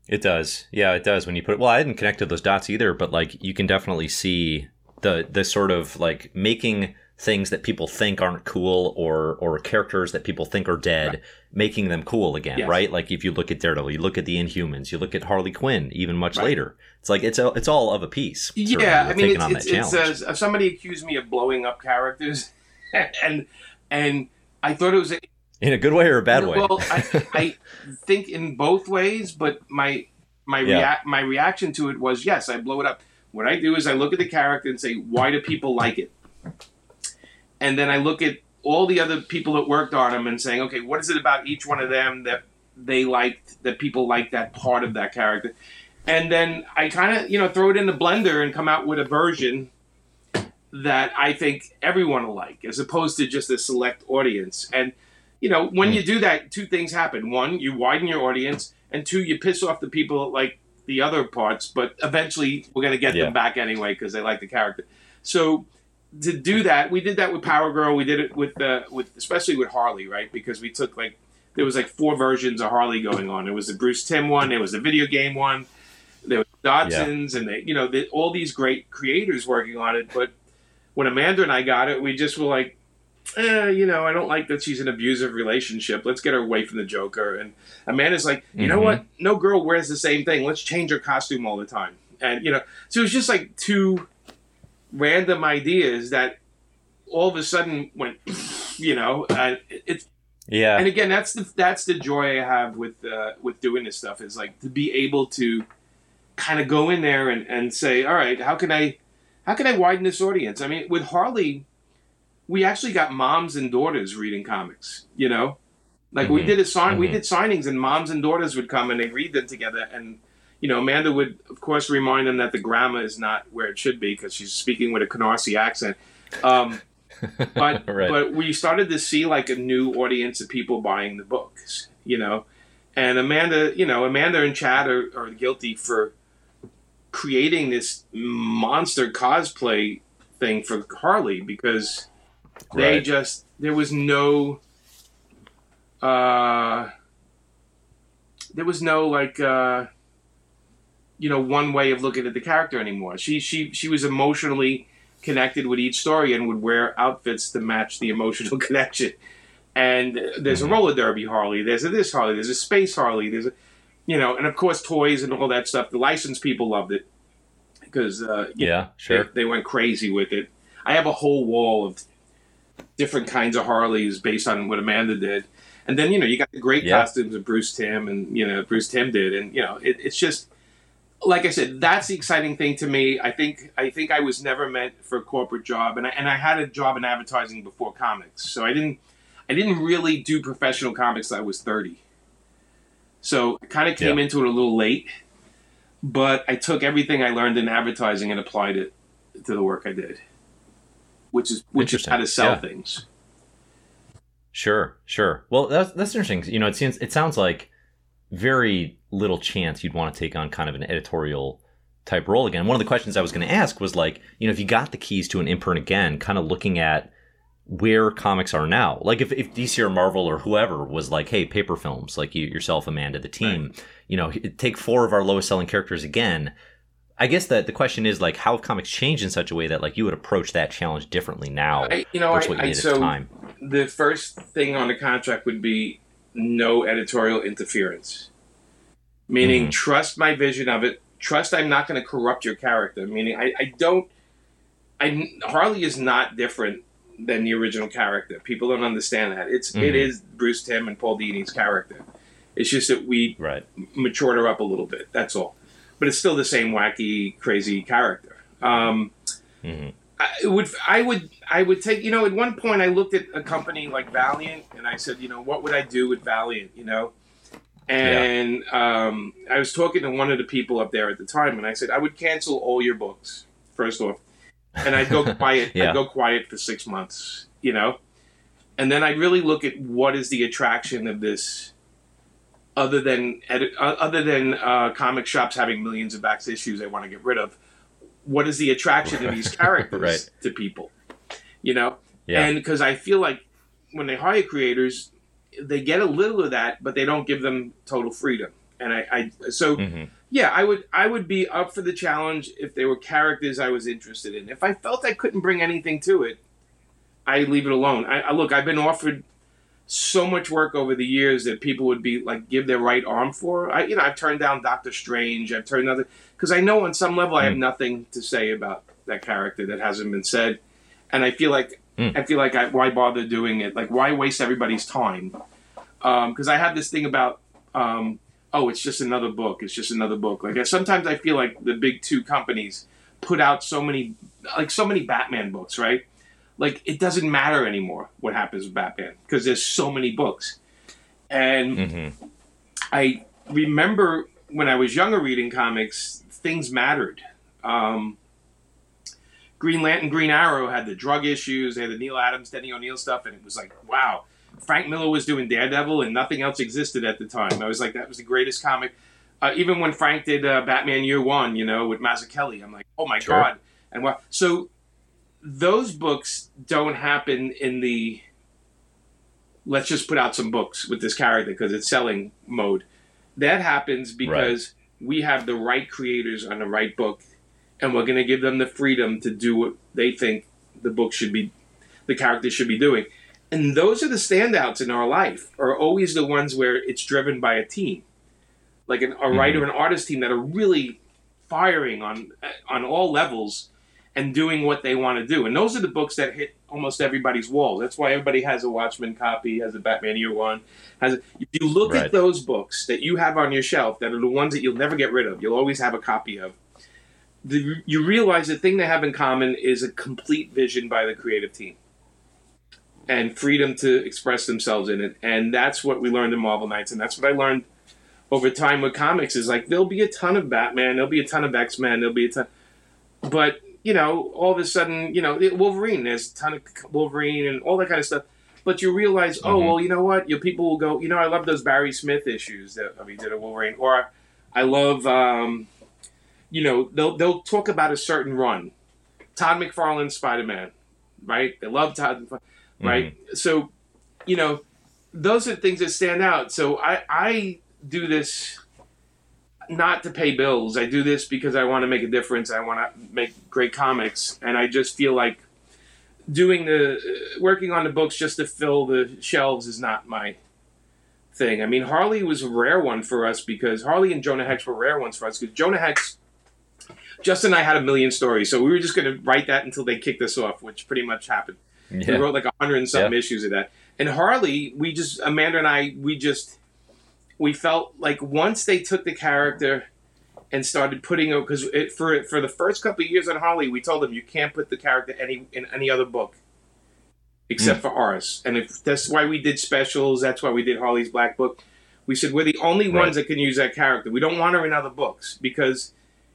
It does. Yeah, it does when you put it. Well, I didn't connect to those dots either, but like you can definitely see the the sort of like making things that people think aren't cool or or characters that people think are dead, making them cool again, Yes. right? Like if you look at Daredevil, you look at the Inhumans, you look at Harley Quinn, even much Right. later. It's like it's a, it's all of a piece. Yeah, I mean, it's, it's, that it's uh, somebody accused me of blowing up characters, and and I thought it was a, in a good way or a bad way. Well, I, I think in both ways, but my my Yeah. react my reaction to it was yes, I blow it up. What I do is I look at the character and say, why do people like it? And then I look at all the other people that worked on him and saying, okay, what is it about each one of them that they liked that people like that part of that character? And then I kind of you know throw it in the blender and come out with a version that I think everyone will like, as opposed to just a select audience. And you know, when you do that, two things happen. One, you widen your audience, and two, you piss off the people that like the other parts. But eventually, we're going to get Yeah. them back anyway because they like the character. So to do that, we did that with Power Girl. We did it with the with especially with Harley, right? Because we took like there was like four versions of Harley going on. There was the Bruce Timm one, there was the video game one, there was Dodson's, and they, you know, the, all these great creators working on it. But when Amanda and I got it, we just were like, eh, you know, I don't like that she's in an abusive relationship. Let's get her away from the Joker. And Amanda's like, you know Mhm. what? No girl wears the same thing. Let's change her costume all the time. And you know, so it was just like two random ideas that all of a sudden went, you know, and it's yeah, and again that's the that's the joy I have with uh, with doing this stuff is like to be able to kind of go in there and, and say, all right, how can I how can I widen this audience? I mean, with Harley, we actually got moms and daughters reading comics. You know, like we Mhm. did a sign, we Mhm. did signings, and moms and daughters would come and they read them together. And you know, Amanda would of course remind them that the grammar is not where it should be because she's speaking with a Canarsie accent. Um, but Right. but we started to see like a new audience of people buying the books, you know. And Amanda, you know, Amanda and Chad are, are guilty for creating this monster cosplay thing for Harley because they Right. just there was no uh there was no like uh you know one way of looking at the character anymore. She she she was emotionally connected with each story and would wear outfits to match the emotional connection. And there's a roller derby Harley, there's a this Harley, there's a space Harley, there's a you know, and of course toys and all that stuff. The licensed people loved it because uh, Yeah, sure. they, they went crazy with it. I have a whole wall of different kinds of Harleys based on what Amanda did. And then, you know, you got the great Yeah. costumes of Bruce Timm and, you know, Bruce Timm did. And, you know, it, it's just, like I said, that's the exciting thing to me. I think, I think I was never meant for a corporate job. And I, and I had a job in advertising before comics. So I didn't, I didn't really do professional comics till I was 30. So I kind of came Yeah. into it a little late, but I took everything I learned in advertising and applied it to the work I did, which is which is how to sell Yeah. things. Sure, sure. Well, that's that's interesting. You know, it seems it sounds like very little chance you'd want to take on kind of an editorial type role again. One of the questions I was going to ask was like, you know, if you got the keys to an imprint again, kind of looking at where comics are now. Like if, if DC or Marvel or whoever was like, hey, paper films, like you yourself, Amanda, the team, you know, take four of our lowest selling characters again. I guess that the question is like, how have comics changed in such a way that like you would approach that challenge differently now I, you know, I, what you I, so the time? the first thing on the contract would be no editorial interference, meaning Mhm. trust my vision of it. Trust I'm not going to corrupt your character. Meaning I, I don't. I Harley is not different than the original character. People don't understand that. It's it Mhm. is Bruce Timm and Paul Dini's character. It's just that we Right. matured her up a little bit. That's all. But it's still the same wacky, crazy character. Um, hmm I would I would I would take you know at one point I looked at a company like Valiant and I said you know what would I do with Valiant you know and um, I was talking to one of the people up there at the time and I said I would cancel all your books first off and I'd go quiet Yeah. I'd go quiet for six months you know and then I'd really look at what is the attraction of this other than uh, other than uh, comic shops having millions of back issues they want to get rid of what is the attraction of these characters Right. to people you know Yeah. and because i feel like when they hire creators they get a little of that but they don't give them total freedom. And i, I so hmm yeah i would i would be up for the challenge if they were characters i was interested in. If i felt i couldn't bring anything to it i leave it alone. I, I look i've been offered so much work over the years that people would be like give their right arm for. I you know i've turned down doctor strange. I've turned other because i know on some level i have Mm. nothing to say about that character that hasn't been said. And i feel like Mm. i feel like I, why bother doing it like why waste everybody's time because i have this thing about um, oh, it's just another book. It's just another book. Like I, sometimes I feel like the big two companies put out so many, like so many Batman books, right? Like it doesn't matter anymore what happens with Batman because there's so many books. And hmm I remember when I was younger reading comics, things mattered. Um, Green Lantern, Green Arrow had the drug issues. They had the Neal Adams, Denny O'Neil stuff, and it was like, wow. Frank Miller was doing Daredevil, and nothing else existed at the time. I was like, that was the greatest comic. Uh, even when Frank did uh, Batman Year One, you know, with Mazzucchelli, I'm like, oh my Sure. god! And what? So those books don't happen in the let's just put out some books with this character because it's selling mode. That happens because we have the right creators on the right book, and we're going to give them the freedom to do what they think the book should be, the character should be doing. And those are the standouts in our life, are always the ones where it's driven by a team, like an, a mm-hmm. writer and artist team that are really firing on on all levels and doing what they want to do. And those are the books that hit almost everybody's wall. That's why everybody has a Watchmen copy, has a Batman Year One. Has a, if you look Right. at those books that you have on your shelf, that are the ones that you'll never get rid of, you'll always have a copy of. The, you realize the thing they have in common is a complete vision by the creative team and freedom to express themselves in it. And that's what we learned in Marvel Knights, and that's what I learned over time with comics. Is like there'll be a ton of Batman, there'll be a ton of X Men, there'll be a ton, but you know, all of a sudden, you know, Wolverine, there's a ton of Wolverine and all that kind of stuff. But you realize, oh Mhm. well, you know what? Your people will go, you know, I love those Barry Smith issues that I mean, did a Wolverine, or I love, um, you know, they'll they'll talk about a certain run. Todd McFarlane Spider Man, right? They love Todd, McFarlane. right? Mm-hmm. So, you know, those are things that stand out. So I I do this not to pay bills. I do this because I want to make a difference. I want to make great comics, and I just feel like doing the uh, working on the books just to fill the shelves is not my thing. I mean, Harley was a rare one for us because Harley and Jonah Hex were rare ones for us because Jonah Hex. Justin and I had a million stories, so we were just going to write that until they kicked us off, which pretty much happened. Yeah. We wrote like a hundred and something yeah. issues of that. And Harley, we just Amanda and I, we just we felt like once they took the character and started putting it because for for the first couple of years on Harley, we told them you can't put the character any in any other book except mm. for ours. And if that's why we did specials, that's why we did Harley's Black Book. We said we're the only right. ones that can use that character. We don't want her in other books because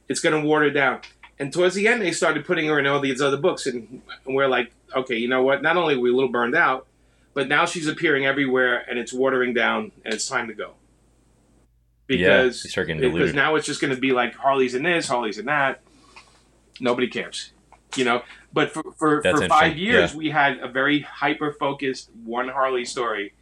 it's going to water down. And towards the end, they started putting her in all these other books, and we're like, okay, you know what? Not only are we a little burned out, but now she's appearing everywhere, and it's watering down, and it's time to go because yeah, because now it's just going to be like Harley's in this, Harley's in that. Nobody cares, you know. But for for, for five years, yeah. we had a very hyper focused one Harley story,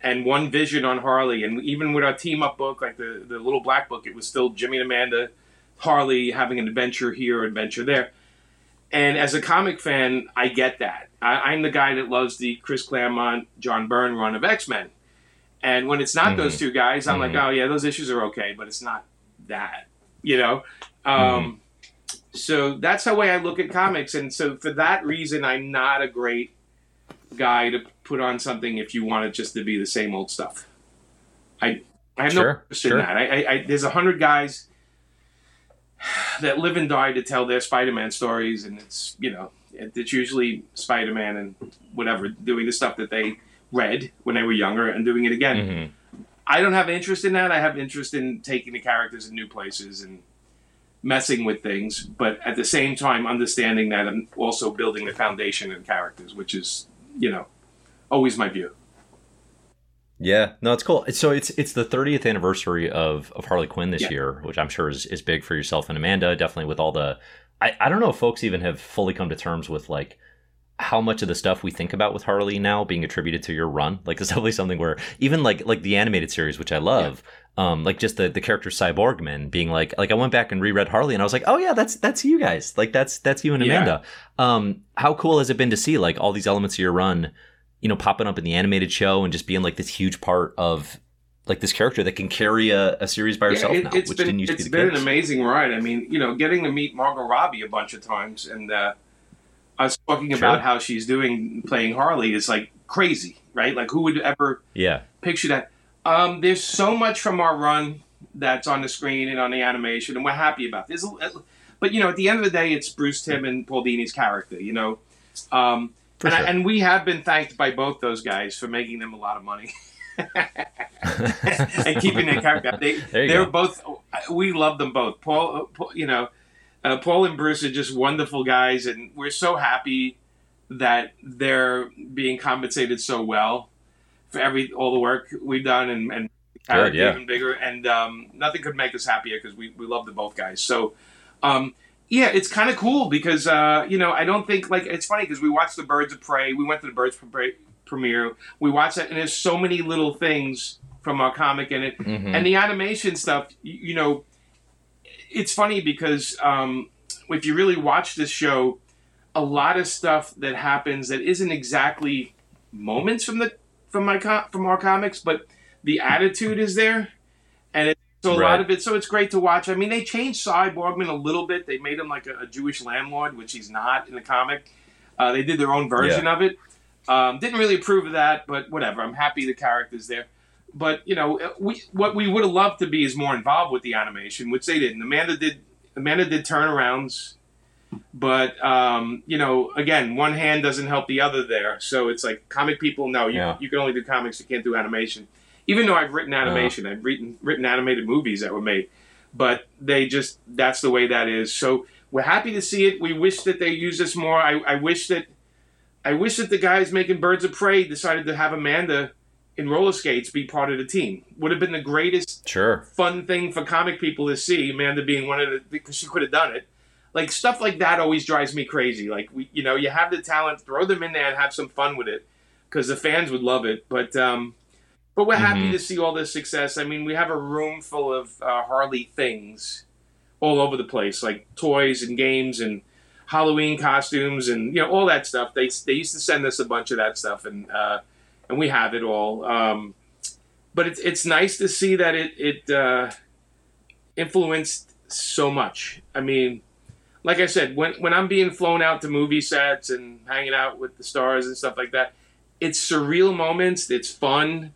and one vision on Harley. And even with our team up book, like the the little black book, it was still Jimmy and Amanda, Harley having an adventure here, or adventure there. And as a comic fan, I get that. I, I'm the guy that loves the Chris Claremont, John Byrne run of X Men and when it's not mm-hmm. those two guys, I'm mm-hmm. like, oh yeah, those issues are okay, but it's not that, you know. Um, mm-hmm. So that's the way I look at comics, and so for that reason, I'm not a great guy to put on something if you want it just to be the same old stuff. I I have sure, no interest sure. in that. I, I, I there's a hundred guys that live and die to tell their Spider-Man stories, and it's you know it's usually Spider-Man and whatever doing the stuff that they read when they were younger and doing it again. Mm-hmm. I don't have interest in that. I have interest in taking the characters in new places and messing with things, but at the same time, understanding that I'm also building the foundation and characters, which is, you know, always my view. Yeah, no, it's cool. So it's it's the 30th anniversary of, of Harley Quinn this yeah. year, which I'm sure is, is big for yourself and Amanda. Definitely with all the, I, I don't know if folks even have fully come to terms with like how much of the stuff we think about with Harley now being attributed to your run. Like it's definitely something where even like like the animated series, which I love, yeah. um, like just the the character Sy Borgman being like like I went back and reread Harley and I was like, oh yeah, that's that's you guys. Like that's that's you and Amanda. Yeah. Um, how cool has it been to see like all these elements of your run, you know, popping up in the animated show and just being like this huge part of like this character that can carry a, a series by herself yeah, it, now, which been, didn't used to be the It's been an amazing ride. I mean, you know, getting to meet Margot Robbie a bunch of times and. Uh, I was talking sure. about how she's doing playing Harley is like crazy, right? Like who would ever yeah picture that? Um, there's so much from our run that's on the screen and on the animation, and we're happy about this. But you know, at the end of the day, it's Bruce Timm and Paul Dini's character. You know, um, and, sure. I, and we have been thanked by both those guys for making them a lot of money. and keeping their character. They, they're go. both. We love them both. Paul, Paul you know, uh, Paul and Bruce are just wonderful guys, and we're so happy that they're being compensated so well for every all the work we've done and, and Good, yeah. even bigger. And um, nothing could make us happier because we, we love the both guys. So, um, yeah, it's kind of cool because uh, you know I don't think like it's funny because we watched the Birds of Prey. We went to the Birds of Prey premiere. We watched it, and there's so many little things from our comic in it, mm-hmm. and the animation stuff. You, you know, it's funny because um, if you really watch this show, a lot of stuff that happens that isn't exactly moments from the from my com- from our comics, but the attitude is there, and it's so a right. lot of it. So it's great to watch. I mean, they changed Sy Borgman a little bit. They made him like a, a Jewish landlord, which he's not in the comic. Uh, they did their own version yeah. of it. Um, didn't really approve of that, but whatever. I'm happy the character's there but you know, we what we would have loved to be is more involved with the animation, which they didn't. Amanda did. Amanda did turnarounds, but um, you know, again, one hand doesn't help the other there. So it's like comic people. No, you, yeah. you can only do comics. You can't do animation. Even though I've written animation. I've written written animated movies that were made, but they just that's the way that is. So we're happy to see it. We wish that they use this more. I, I wish that I wish that the guys making Birds of Prey decided to have Amanda in roller skates be part of the team. Would have been the greatest Sure. fun thing for comic people to see. Amanda being one of the because she could have done it. Like stuff like that always drives me crazy. Like we, you know, you have the talent, throw them in there and have some fun with it because the fans would love it. But um, but we're happy Mhm. to see all this success. I mean, we have a room full of uh, Harley things all over the place, like toys and games and Halloween costumes and you know all that stuff. They they used to send us a bunch of that stuff and uh, and we have it all. Um, but it's it's nice to see that it it uh, influenced so much. I mean, like I said, when when I'm being flown out to movie sets and hanging out with the stars and stuff like that, it's surreal moments. It's fun,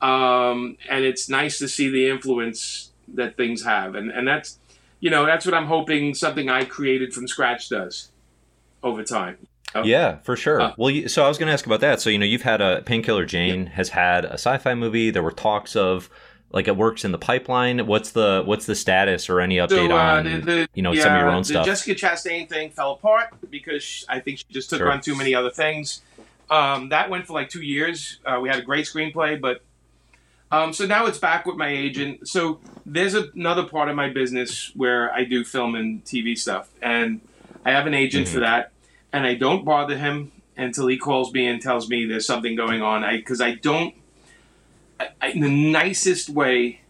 um, and it's nice to see the influence that things have, and and that's you know that's what I'm hoping something I created from scratch does over time. Oh. Yeah, for sure. Uh, well, you, so I was going to ask about that. So you know, you've had a Painkiller Jane has had a sci-fi movie. There were talks of like it works in the pipeline. What's the what's the status or any update So, uh, on the, the, you know some of your yeah, own the stuff? Jessica Chastain thing fell apart because I think she just took Sure. on too many other things. Um, that went for like two years. Uh, we had a great screenplay, but um, so now it's back with my agent. So there's another part of my business where I do film and TV stuff, and I have an agent Mhm. for that, and I don't bother him until he calls me and tells me there's something going on. I because I don't. I, I, in the nicest way,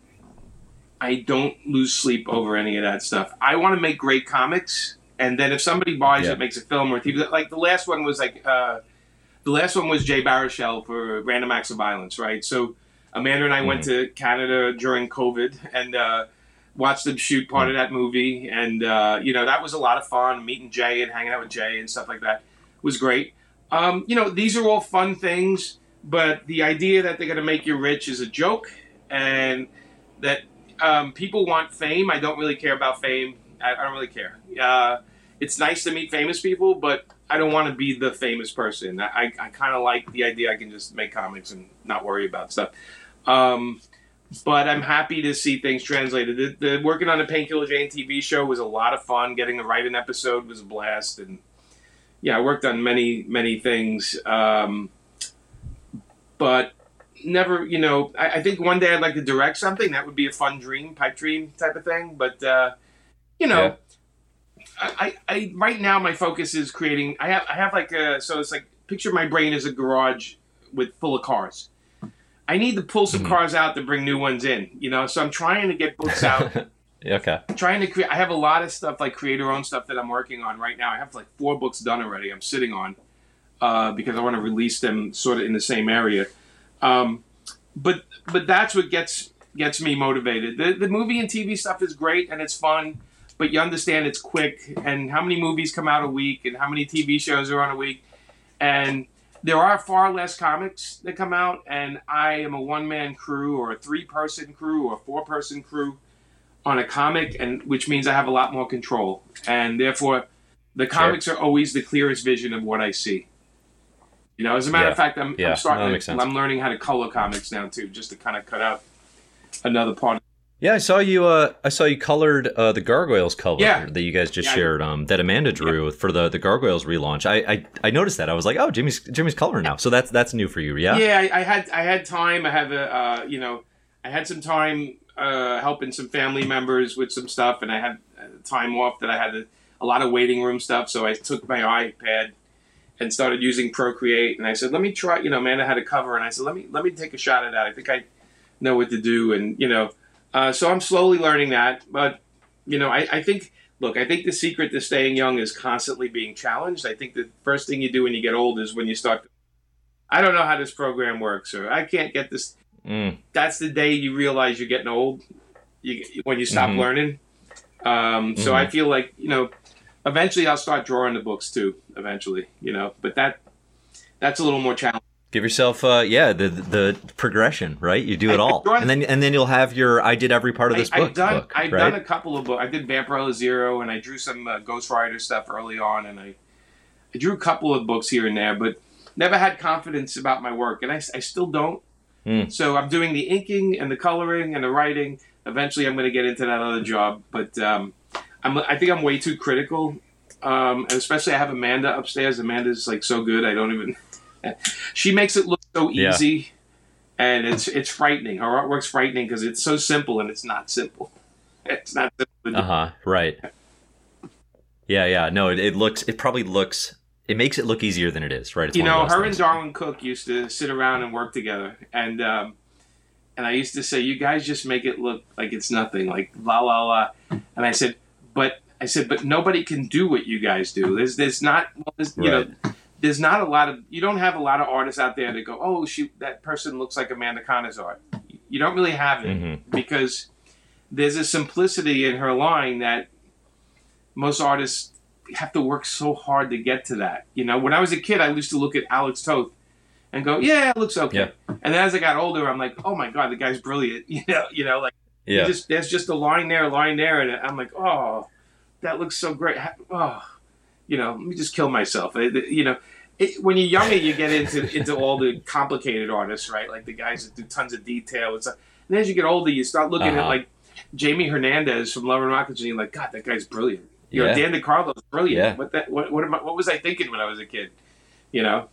I don't lose sleep over any of that stuff. I want to make great comics, and then if somebody buys Yeah. it, makes a film or TV, like the last one was like, uh, the last one was Jay Baruchel for Random Acts of Violence, right? So Amanda and I went to Canada during COVID and uh, watched them shoot part of that movie, and uh, you know that was a lot of fun. Meeting Jay and hanging out with Jay and stuff like that was great. Um, you know, these are all fun things, but the idea that they're going to make you rich is a joke, and that um, people want fame. I don't really care about fame. I, I don't really care. Uh, it's nice to meet famous people, but I don't want to be the famous person. I, I, I kind of like the idea I can just make comics and not worry about stuff. Um, but I'm happy to see things translated. The, the working on the Painkiller Jane TV show was a lot of fun. Getting to write an episode was a blast, and yeah, I worked on many many things. Um, but never, you know, I, I think one day I'd like to direct something. That would be a fun dream, pipe dream type of thing. But uh, you know, I, I, I right now my focus is creating. I have I have like a so it's like picture my brain as a garage with full of cars. I need to pull some Mhm. cars out to bring new ones in. You know, so I'm trying to get books out. okay. trying to create. I have a lot of stuff like creator owned stuff that I'm working on right now. I have like four books done already. I'm sitting on uh, because I want to release them sort of in the same area. Um, but but that's what gets gets me motivated. The the movie and TV stuff is great and it's fun, but you understand it's quick and how many movies come out a week and how many TV shows are on a week, and there are far less comics that come out, and I am a one man crew or a three person crew or a four person crew on a comic, and which means I have a lot more control, and therefore the comics are always the clearest vision of what I see. You know, as a matter Yeah. of fact, I'm, Yeah, I'm starting. that to-. I'm learning how to color comics now too, just to kind of cut out another part. Yeah, I saw you. Uh, I saw you colored uh, the Gargoyles cover Yeah. that you guys just Yeah, shared. Um, that Amanda drew for the the Gargoyles relaunch. I, I I noticed that. I was like, oh, Jimmy's Jimmy's coloring now. So that's that's new for you, yeah. Yeah, I, I had I had time. I have a uh, you know I had some time uh, helping some family members with some stuff, and I had uh, time off that I had a, a lot of waiting room stuff. So I took my iPad and started using Procreate, and I said, let me try. You know, Amanda had a cover, and I said, let me let me take a shot at that. I think I know what to do, and you know, uh, so I'm slowly learning that. But you know, I, I think. Look, I think the secret to staying young is constantly being challenged. I think the first thing you do when you get old is when you start I don't know how this program works, or I can't get this. Mm, That's the day you realize you're getting old, you, when you stop Mhm. learning. Um, So Mhm. I feel like you know, eventually I'll start drawing the books too. Eventually, you know, but that that's a little more challenging. Give yourself, uh, yeah, the the progression, right? You do it all, I- and then and then you'll have your. I did every part of this I, book. I've done book, I've right? done a couple of books. I did Vampire Zero, and I drew some uh, Ghost Rider stuff early on, and I I drew a couple of books here and there, but never had confidence about my work, and I, I still don't. Hmm. So I'm doing the inking and the coloring and the writing. Eventually, I'm going to get into that other job, but um, I'm I think I'm way too critical, um, and especially I have Amanda upstairs. Amanda's like so good. I don't even. She makes it look so Yeah. easy, and it's it's frightening. Her artwork's frightening because it's so simple and it's not simple. It's not simple. Uh huh. Right. Yeah, yeah. No, it, it looks. It probably looks. It makes it look easier than it is, right? It's you know, her things. and Darwin Cooke used to sit around and work together, and um, and I used to say, "You guys just make it look like it's nothing, like la la la." And I said, "But I said, but nobody can do what you guys do. There's there's not there's, you know." There's not a lot of you don't have a lot of artists out there that go, oh shoot, that person looks like Amanda Conner's art. You don't really have it Mhm. because there's a simplicity in her line that most artists have to work so hard to get to that. You know, when I was a kid, I used to look at Alex Toth and go, "Yeah, it looks okay." Yeah. And then as I got older, I'm like, "Oh my god, the guy's brilliant!" You know, you know, like Yeah. just there's just a line there, a line there, and I'm like, "Oh, that looks so great." Oh, you know, let me just kill myself. You know. It, when you're younger, you get into into all the complicated artists, right? Like the guys that do tons of detail. It's like, and as you get older, you start looking at Uh-huh. like Jamie Hernandez from Love and Rockets, and you're like, God, that guy's brilliant. You know, Yeah. Dan DeCarlo's brilliant. Yeah. What that? What what, am I, what was I thinking when I was a kid? You know?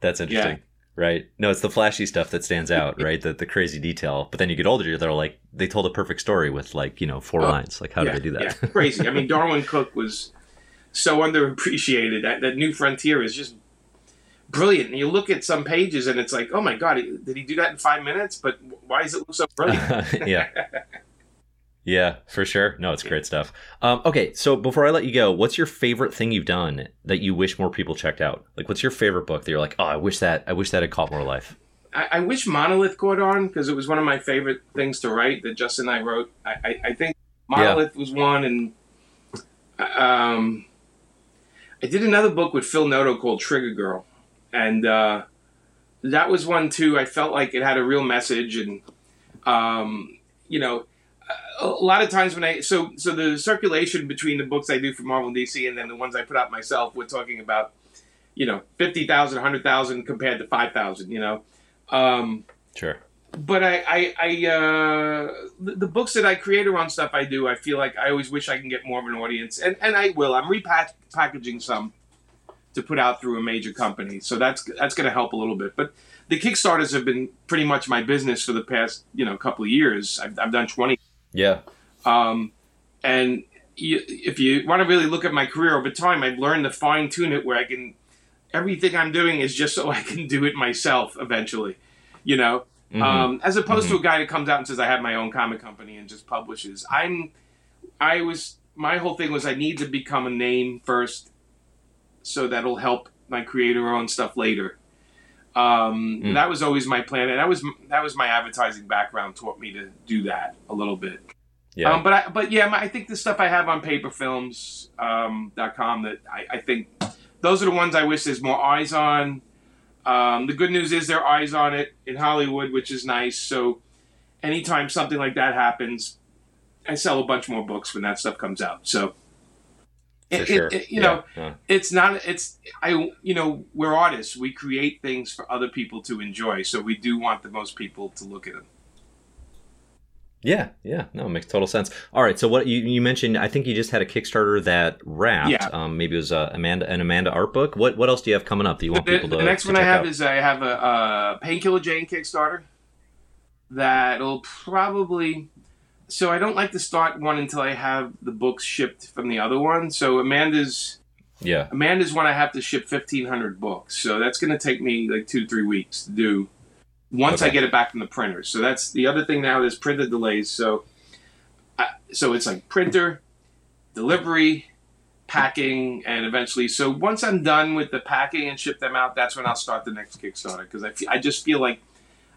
That's interesting. Right. No, it's the flashy stuff that stands out, right? The the crazy detail. But then you get older, they're like they told a perfect story with like, you know, four Oh, lines. Like how yeah, did they do that? Yeah, crazy. I mean, Darwin Cooke was so underappreciated. That, that New Frontier is just brilliant. And you look at some pages, and it's like, oh my god, did he do that in five minutes? But why does it look so brilliant? yeah. Yeah, for sure. No, it's great stuff. Um, okay, so before I let you go, what's your favorite thing you've done that you wish more people checked out? Like, what's your favorite book that you're like, oh, I wish that I wish that had caught more life. I, I wish Monolith caught on because it was one of my favorite things to write that Justin and I wrote. I, I, I think Monolith was one, and um, I did another book with Phil Noto called Trigger Girl, and uh, that was one too. I felt like it had a real message, and um, you know, a lot of times when I so so the circulation between the books I do for Marvel and DC and then the ones I put out myself, we're talking about you know 50,000, 100,000 compared to 5,000, you know. Um, Sure. But I, I, I uh, the, the books that I create around stuff I do, I feel like I always wish I can get more of an audience, and, and I will. I'm repackaging some to put out through a major company, so that's that's going to help a little bit. But the Kickstarters have been pretty much my business for the past you know couple of years. I've, I've done 20 Yeah. um, and you, if you want to really look at my career over time, I've learned to fine tune it where I can. Everything I'm doing is just so I can do it myself eventually, you know. Mhm. Um, as opposed to a guy that comes out and says I have my own comic company and just publishes. I'm, I was my whole thing was I need to become a name first, so that'll help my creator own stuff later. Um, Mm. That was always my plan, and that was that was my advertising background taught me to do that a little bit. yeah. Um, but I, but yeah, my- I think the stuff I have on paperfilms.com dot com that I, I think those are the ones I wish there's more eyes on. Um, the good news is there are eyes on it in Hollywood, which is nice. So anytime something like that happens, I sell a bunch more books when that stuff comes out. So it- it- it- you Yeah, know, yeah. it's not it's I you know we're artists. We create things for other people to enjoy. So we do want the most people to look at them. Yeah, yeah, no, it makes total sense. All right, so what you, you mentioned, I think you just had a Kickstarter that wrapped. Yeah. Um, maybe it was uh, Amanda an Amanda art book. What what else do you have coming up that you want the, people to? the next to one I have out? is I have a, uh Painkiller Jane Kickstarter that'll probably. So I don't like to start one until I have the books shipped from the other one. So Amanda's yeah, Amanda's one I have to ship fifteen hundred books. So that's going to take me like two three weeks to do. Once I get it back from the printer. So that's the other thing now. is printer delays. So, I, so it's like printer, delivery, packing, and eventually. So once I'm done with the packing and ship them out, that's when I'll start the next Kickstarter because I, I just feel like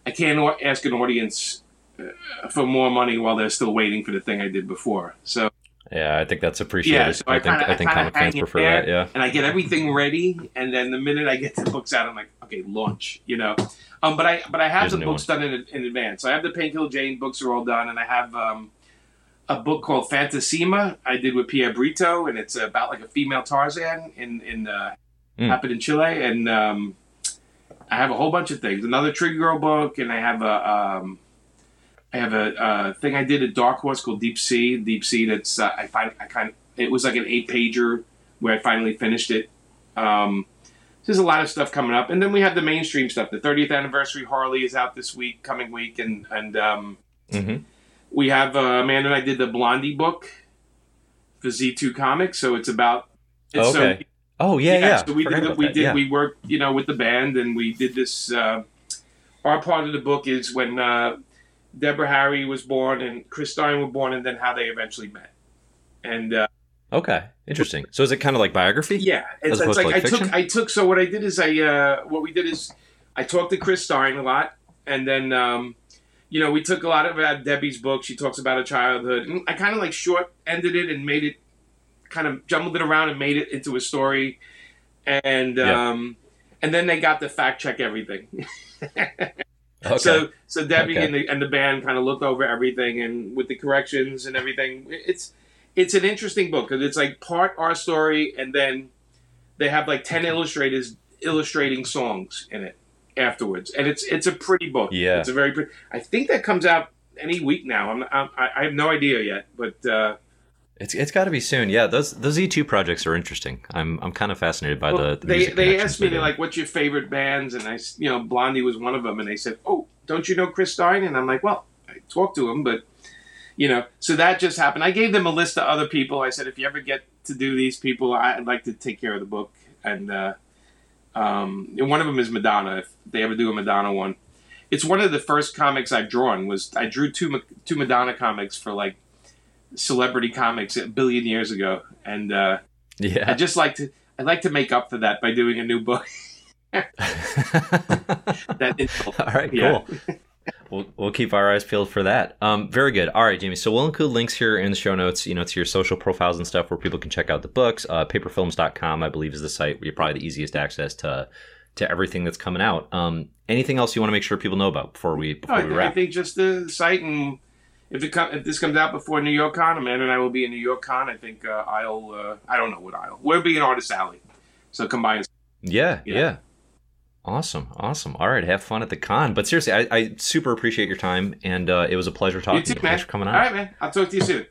I can't ask an audience uh, for more money while they're still waiting for the thing I did before. So yeah. I think that's appreciated. Yeah, so I I think kinda- I think I kinda comic fans prefer there. that. Yeah. and I get everything ready, and then the minute I get the books out, I'm like, okay, launch, you know. Um, but I but I have Here's a the books done in, in advance. So I have the Painkiller Jane books are all done, and I have um, a book called Fantasima I did with Pierre Brito, and it's about like a female Tarzan in in uh, Mm. happened in Chile, and um, I have a whole bunch of things. Another Trigger Girl book, and I have a um, I have a, uh thing I did at Dark Horse called Deep Sea. Deep Sea. That's uh, I find I kind of it was like an eight pager where I finally finished it. Um, there's a lot of stuff coming up, and then we have the mainstream stuff. The 30th anniversary Harley is out this week, coming week, and and um, Mm-hmm. we have uh, Amanda and I did the Blondie book for Z2 Comics, so it's about. It's, so- Okay. Oh yeah, yeah. So we Forgot did. We that, did. yeah. We worked, you know, with the band, and we did this. Uh, our part of the book is when uh, Deborah Harry was born and Chris Stein were born, and then how they eventually met. And uh, Okay, interesting. So is it kind of like biography? yeah, it's, it's like, like, I fiction? took. I took. So what I did is I. Uh, what we did is I talked to Chris Stein a lot, and then. Um, you know, we took a lot of out Debbie's book. She talks about her childhood. And I kind of like short ended it and made it, kind of jumbled it around and made it into a story. And Yeah. um, and then they got to fact check everything. Okay. So so Debbie Okay. and the and the band kind of looked over everything and with the corrections and everything. It's it's an interesting book because it's like part our story and then they have like ten illustrators illustrating songs in it afterwards, and it's it's a pretty book. Yeah. it's a very pretty. I think that comes out any week now. I'm, I'm I I have no idea yet, but uh, it's it's got to be soon. Yeah, those those Z two projects are interesting. I'm I'm kind of fascinated by well, the, the they they asked me they're like, "What's your favorite bands?" And I, you know Blondie was one of them, and they said, "Oh, don't you know Chris Stein?" And I'm like, "Well, I talked to him, but." You know, so that just happened. I gave them a list of other people. I said, if you ever get to do these people, I'd like to take care of the book. And uh, um, and one of them is Madonna. If they ever do a Madonna one, it's one of the first comics I've drawn. Was I drew two two Madonna comics for like celebrity comics a billion years ago, and uh, I just like to I like to make up for that by doing a new book. That All right, Yeah. cool. We'll, we'll keep our eyes peeled for that. Um, very good. All right, Jamie. So we'll include links here in the show notes, you know, to your social profiles and stuff where people can check out the books. Uh, paperfilms.com, I believe, is the site where you're probably the easiest access to to everything that's coming out. Um, anything else you want to make sure people know about before we before I, we th- I think just the site and if it com- if this comes out before New York Con, Amanda and I will be in New York Con. I think uh, I'll uh, I don't know what aisle. We'll be in Artist Alley, so combine. Yeah, yeah. Yeah. Awesome, awesome. All right, have fun at the con. But seriously, I, I super appreciate your time, and uh, it was a pleasure talking You too, to you. man. Thanks for coming on. All right, man. I'll talk to you soon.